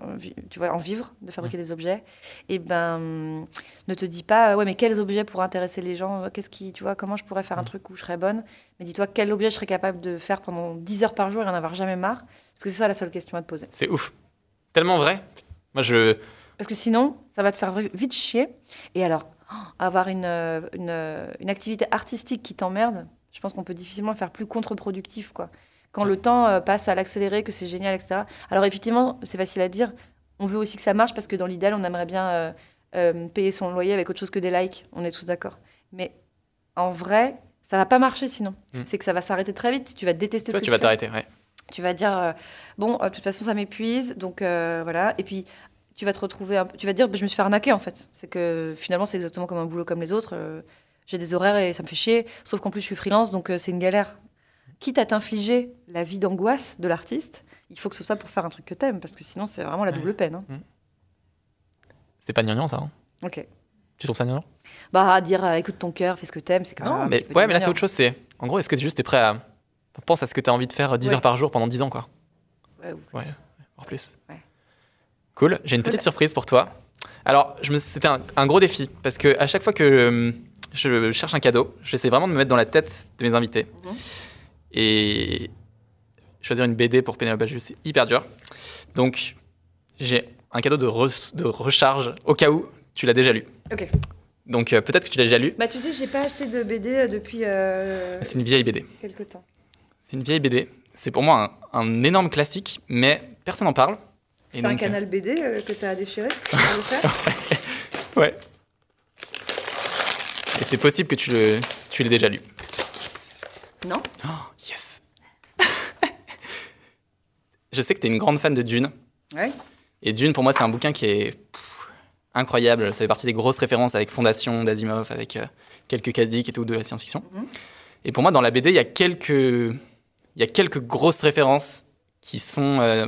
tu vois, en vivre, de fabriquer des objets, et ben, hum, ne te dis pas, ouais, mais quels objets pourraient intéresser les gens Qu'est-ce qui, tu vois, comment je pourrais faire un truc où je serais bonne Mais dis-toi, quel objet je serais capable de faire pendant 10 heures par jour et en avoir jamais marre? Parce que c'est ça la seule question à te poser. C'est ouf. Tellement vrai. Moi, je. Parce que sinon, ça va te faire vite chier. Et alors, avoir une, euh, une, euh, une activité artistique qui t'emmerde, je pense qu'on peut difficilement le faire plus contre-productif. quoi. Quand le temps euh, passe à l'accélérer, que c'est génial, etc. Alors effectivement, c'est facile à dire. On veut aussi que ça marche parce que dans l'idéal, on aimerait bien euh, euh, payer son loyer avec autre chose que des likes. On est tous d'accord. Mais en vrai, ça va pas marcher sinon. Mm. C'est que ça va s'arrêter très vite. Tu vas détester Toi, ce que tu tu vas t'arrêter. Ouais. Tu vas dire, euh, bon, de toute façon, ça m'épuise, donc voilà. Et puis, tu vas te retrouver, un peu- tu vas te dire, bah, je me suis fait arnaquer en fait. C'est que finalement, c'est exactement comme un boulot comme les autres. euh, J'ai des horaires et ça me fait chier. Sauf qu'en plus, je suis freelance, donc euh, c'est une galère. Quitte à t'infliger la vie d'angoisse de l'artiste, il faut que ce soit pour faire un truc que t'aimes, parce que sinon, c'est vraiment la Ouais. double peine. hein. C'est pas gnangnan, ça. hein Ok. tu trouves ça gnangnan? Bah, dire, euh, écoute ton cœur, fais ce que t'aimes, c'est quand même. Non, mais, ouais, mais là, c'est autre chose. C'est. En gros, est-ce que tu juste es prêt à. Pense à ce que tu as envie de faire 10 Ouais. heures par jour pendant 10 ans, quoi. Ouais, ou plus. Ouais, voire plus. Ouais. Cool. J'ai une petite surprise pour toi. Alors, c'était un, un gros défi parce que à chaque fois que euh, je cherche un cadeau, j'essaie vraiment de me mettre dans la tête de mes invités. Mhm. Et choisir une BD pour Pénélope Bagieux, c'est hyper dur. Donc, j'ai un cadeau de, re- de recharge au cas où tu l'as déjà lu. Ok. Donc, euh, peut-être que tu l'as déjà lu. Bah, tu sais, j'ai pas acheté de BD depuis euh, C'est une vieille BD. quelques temps. C'est une vieille BD. C'est pour moi un, un énorme classique, mais personne n'en parle. C'est un euh, canal BD euh, que déchiré tu le faire Ouais. Et c'est possible que tu l'aies déjà lu. Non Oh, yes. Je sais que tu es une grande fan de Dune. Ouais. Et Dune, pour moi, c'est un bouquin qui est pff, incroyable. Ça fait partie des grosses références avec Fondation d'Asimov, avec euh, quelques cadiques et tout de la science-fiction. Mhm. Et pour moi, dans la BD, il y a quelques, il y a quelques grosses références qui sont, euh,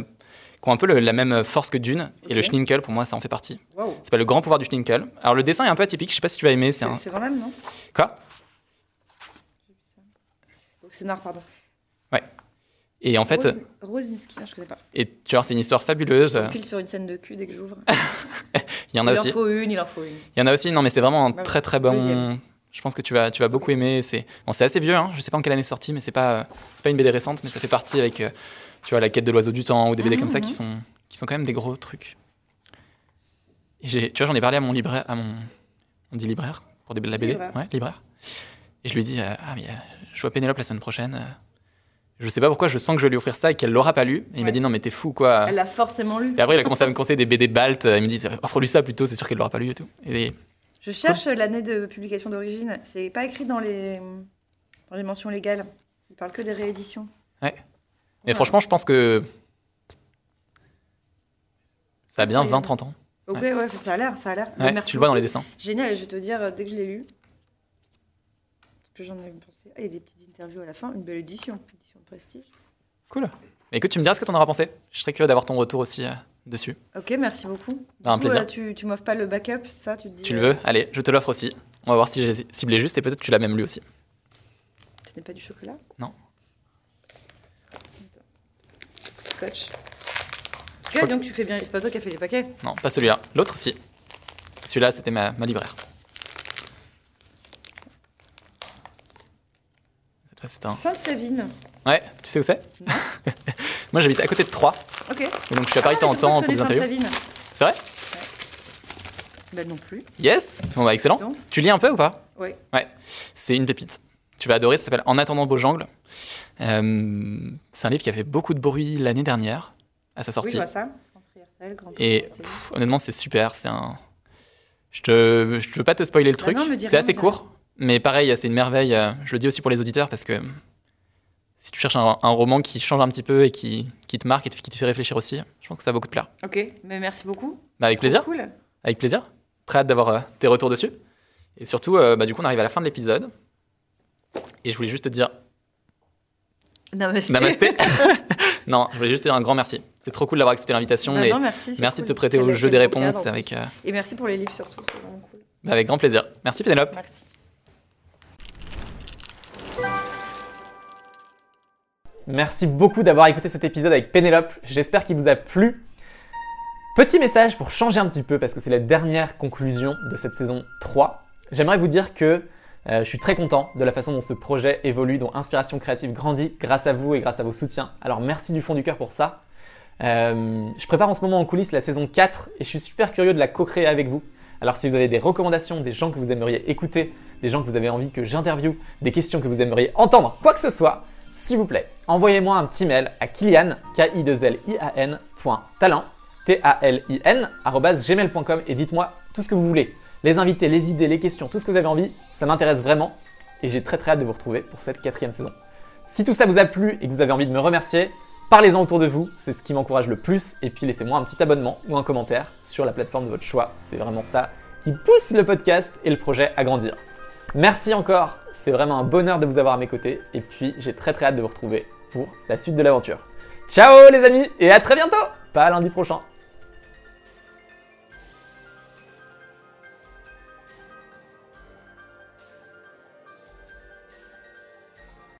qui ont un peu le- la même force que Dune. Et le. Schninkel, pour moi, ça en fait partie. C'est pas le grand pouvoir du Schninkel. Alors le dessin est un peu atypique, je sais pas si tu vas aimer. C'est un... Même, non? Quoi? Au scénar, pardon. Et en fait, Rose- Rosinski, je connais pas. et tu vois, c'est une histoire fabuleuse. On pile sur une scène de cul dès que j'ouvre. Il y en a il aussi. en faut une, il en faut une. Il y en a aussi. Non, mais c'est vraiment un Bah, très très bon. deuxième. Je pense que tu vas, tu vas beaucoup aimer. C'est bon, assez vieux. Hein. Je sais pas en quelle année c'est sorti, mais c'est pas, c'est pas une BD récente, mais ça fait partie avec, euh, tu vois, la quête de l'oiseau du temps ou des BD Mhm, comme ça qui sont, qui sont quand même des gros trucs. Et tu vois, j'en ai parlé à mon libraire, à mon, on dit libraire pour des, la BD, Libraire. ouais, libraire. Et je lui ai dit, euh, ah mais euh, je vois Pénélope la semaine prochaine. euh, je sais pas pourquoi, je sens que je vais lui offrir ça et qu'elle l'aura pas lu. Et il m'a Ouais. dit non mais t'es fou quoi. Elle l'a forcément lu. Et après il a commencé à me conseiller des BD Balt. Il me dit offre-lui ça plutôt, c'est sûr qu'elle l'aura pas lu et tout. Et Je cherche l'année de publication d'origine. C'est pas écrit dans les, dans les mentions légales. Il parle que des rééditions. Mais franchement, je pense que ça a bien Incroyable. 20-30 ans. Ok, ouais. ça a l'air, ça a l'air. Ouais, tu le vois dans les dessins. Génial, je vais te dire, euh, dès que je l'ai lu, ce que j'en ai pensé. Ah, il y a des petites interviews à la fin, une belle édition, édition de prestige. Cool. Mais écoute, tu me diras ce que t'en auras pensé. Je serais curieux d'avoir ton retour aussi euh, dessus. Ok, merci beaucoup. Bah, un coup, plaisir. euh, tu tu m'offres pas le backup, ça, tu te dis Tu le euh, veux Allez, je te l'offre aussi. On va voir si j'ai ciblé juste et peut-être que tu l'as même lu aussi. Ce n'est pas du chocolat? Non. Attends. Scotch. Ouais, donc tu fais bien, c'est pas toi qui as fait les paquets. Non, pas celui-là. L'autre aussi. Celui-là, c'était ma, ma libraire. C'est un. Sainte-Savine. Ouais, tu sais où c'est. Moi, j'habite à côté de Troyes. Ok. Et donc, je suis à Paris de temps en Ah, je crois temps pour des interviews. C'est vrai Bah non plus. Yes Bon, bah, excellent. Tu lis un peu ou pas? Oui. Ouais, c'est une pépite. Tu vas adorer, ça s'appelle En attendant Beaujangle. Euh, c'est un livre qui a fait beaucoup de bruit l'année dernière, à sa Oui, sortie. vois ça. Et pff, honnêtement, c'est super. C'est un. Je te, je veux pas te spoiler le Bah truc. c'est assez court, mais pareil, c'est une merveille. euh, Je le dis aussi pour les auditeurs parce que si tu cherches un, un roman qui change un petit peu et qui, qui te marque et qui te fait réfléchir aussi, je pense que ça va beaucoup te plaire. Ok, mais merci beaucoup. Bah, avec Trop plaisir. Cool. Avec plaisir. Très hâte d'avoir euh, tes retours dessus. Et surtout, euh, bah, du coup, on arrive à la fin de l'épisode. Et je voulais juste te dire Namasté. Namasté. non, je voulais juste te dire un grand merci. C'est trop cool d'avoir accepté l'invitation Bah et non, merci. merci de te prêter au jeu des cadre, réponses avec, euh, Et merci pour les livres surtout, c'est vraiment cool. bah, avec grand plaisir. Merci Pénélope. Merci. Merci beaucoup d'avoir écouté cet épisode avec Pénélope. J'espère qu'il vous a plu. Petit message pour changer un petit peu parce que c'est la dernière conclusion de cette saison 3. J'aimerais vous dire que euh, je suis très content de la façon dont ce projet évolue, dont Inspiration Créative grandit grâce à vous et grâce à vos soutiens. Alors merci du fond du cœur pour ça. Euh, je prépare en ce moment en coulisses la saison 4 et je suis super curieux de la co-créer avec vous. Alors si vous avez des recommandations, des gens que vous aimeriez écouter, des gens que vous avez envie que j'interviewe, des questions que vous aimeriez entendre, quoi que ce soit, s'il vous plaît, envoyez-moi un petit mail à Kylian, k i 2 l i a n talent, t a l i n gmail.com et dites-moi tout ce que vous voulez. Les invités, les idées, les questions, tout ce que vous avez envie, ça m'intéresse vraiment et j'ai très très hâte de vous retrouver pour cette quatrième saison. Si tout ça vous a plu et que vous avez envie de me remercier, parlez-en autour de vous, c'est ce qui m'encourage le plus et puis laissez-moi un petit abonnement ou un commentaire sur la plateforme de votre choix. C'est vraiment ça qui pousse le podcast et le projet à grandir. Merci encore, c'est vraiment un bonheur de vous avoir à mes côtés et puis j'ai très très hâte de vous retrouver pour la suite de l'aventure. Ciao les amis et à très bientôt Pas lundi prochain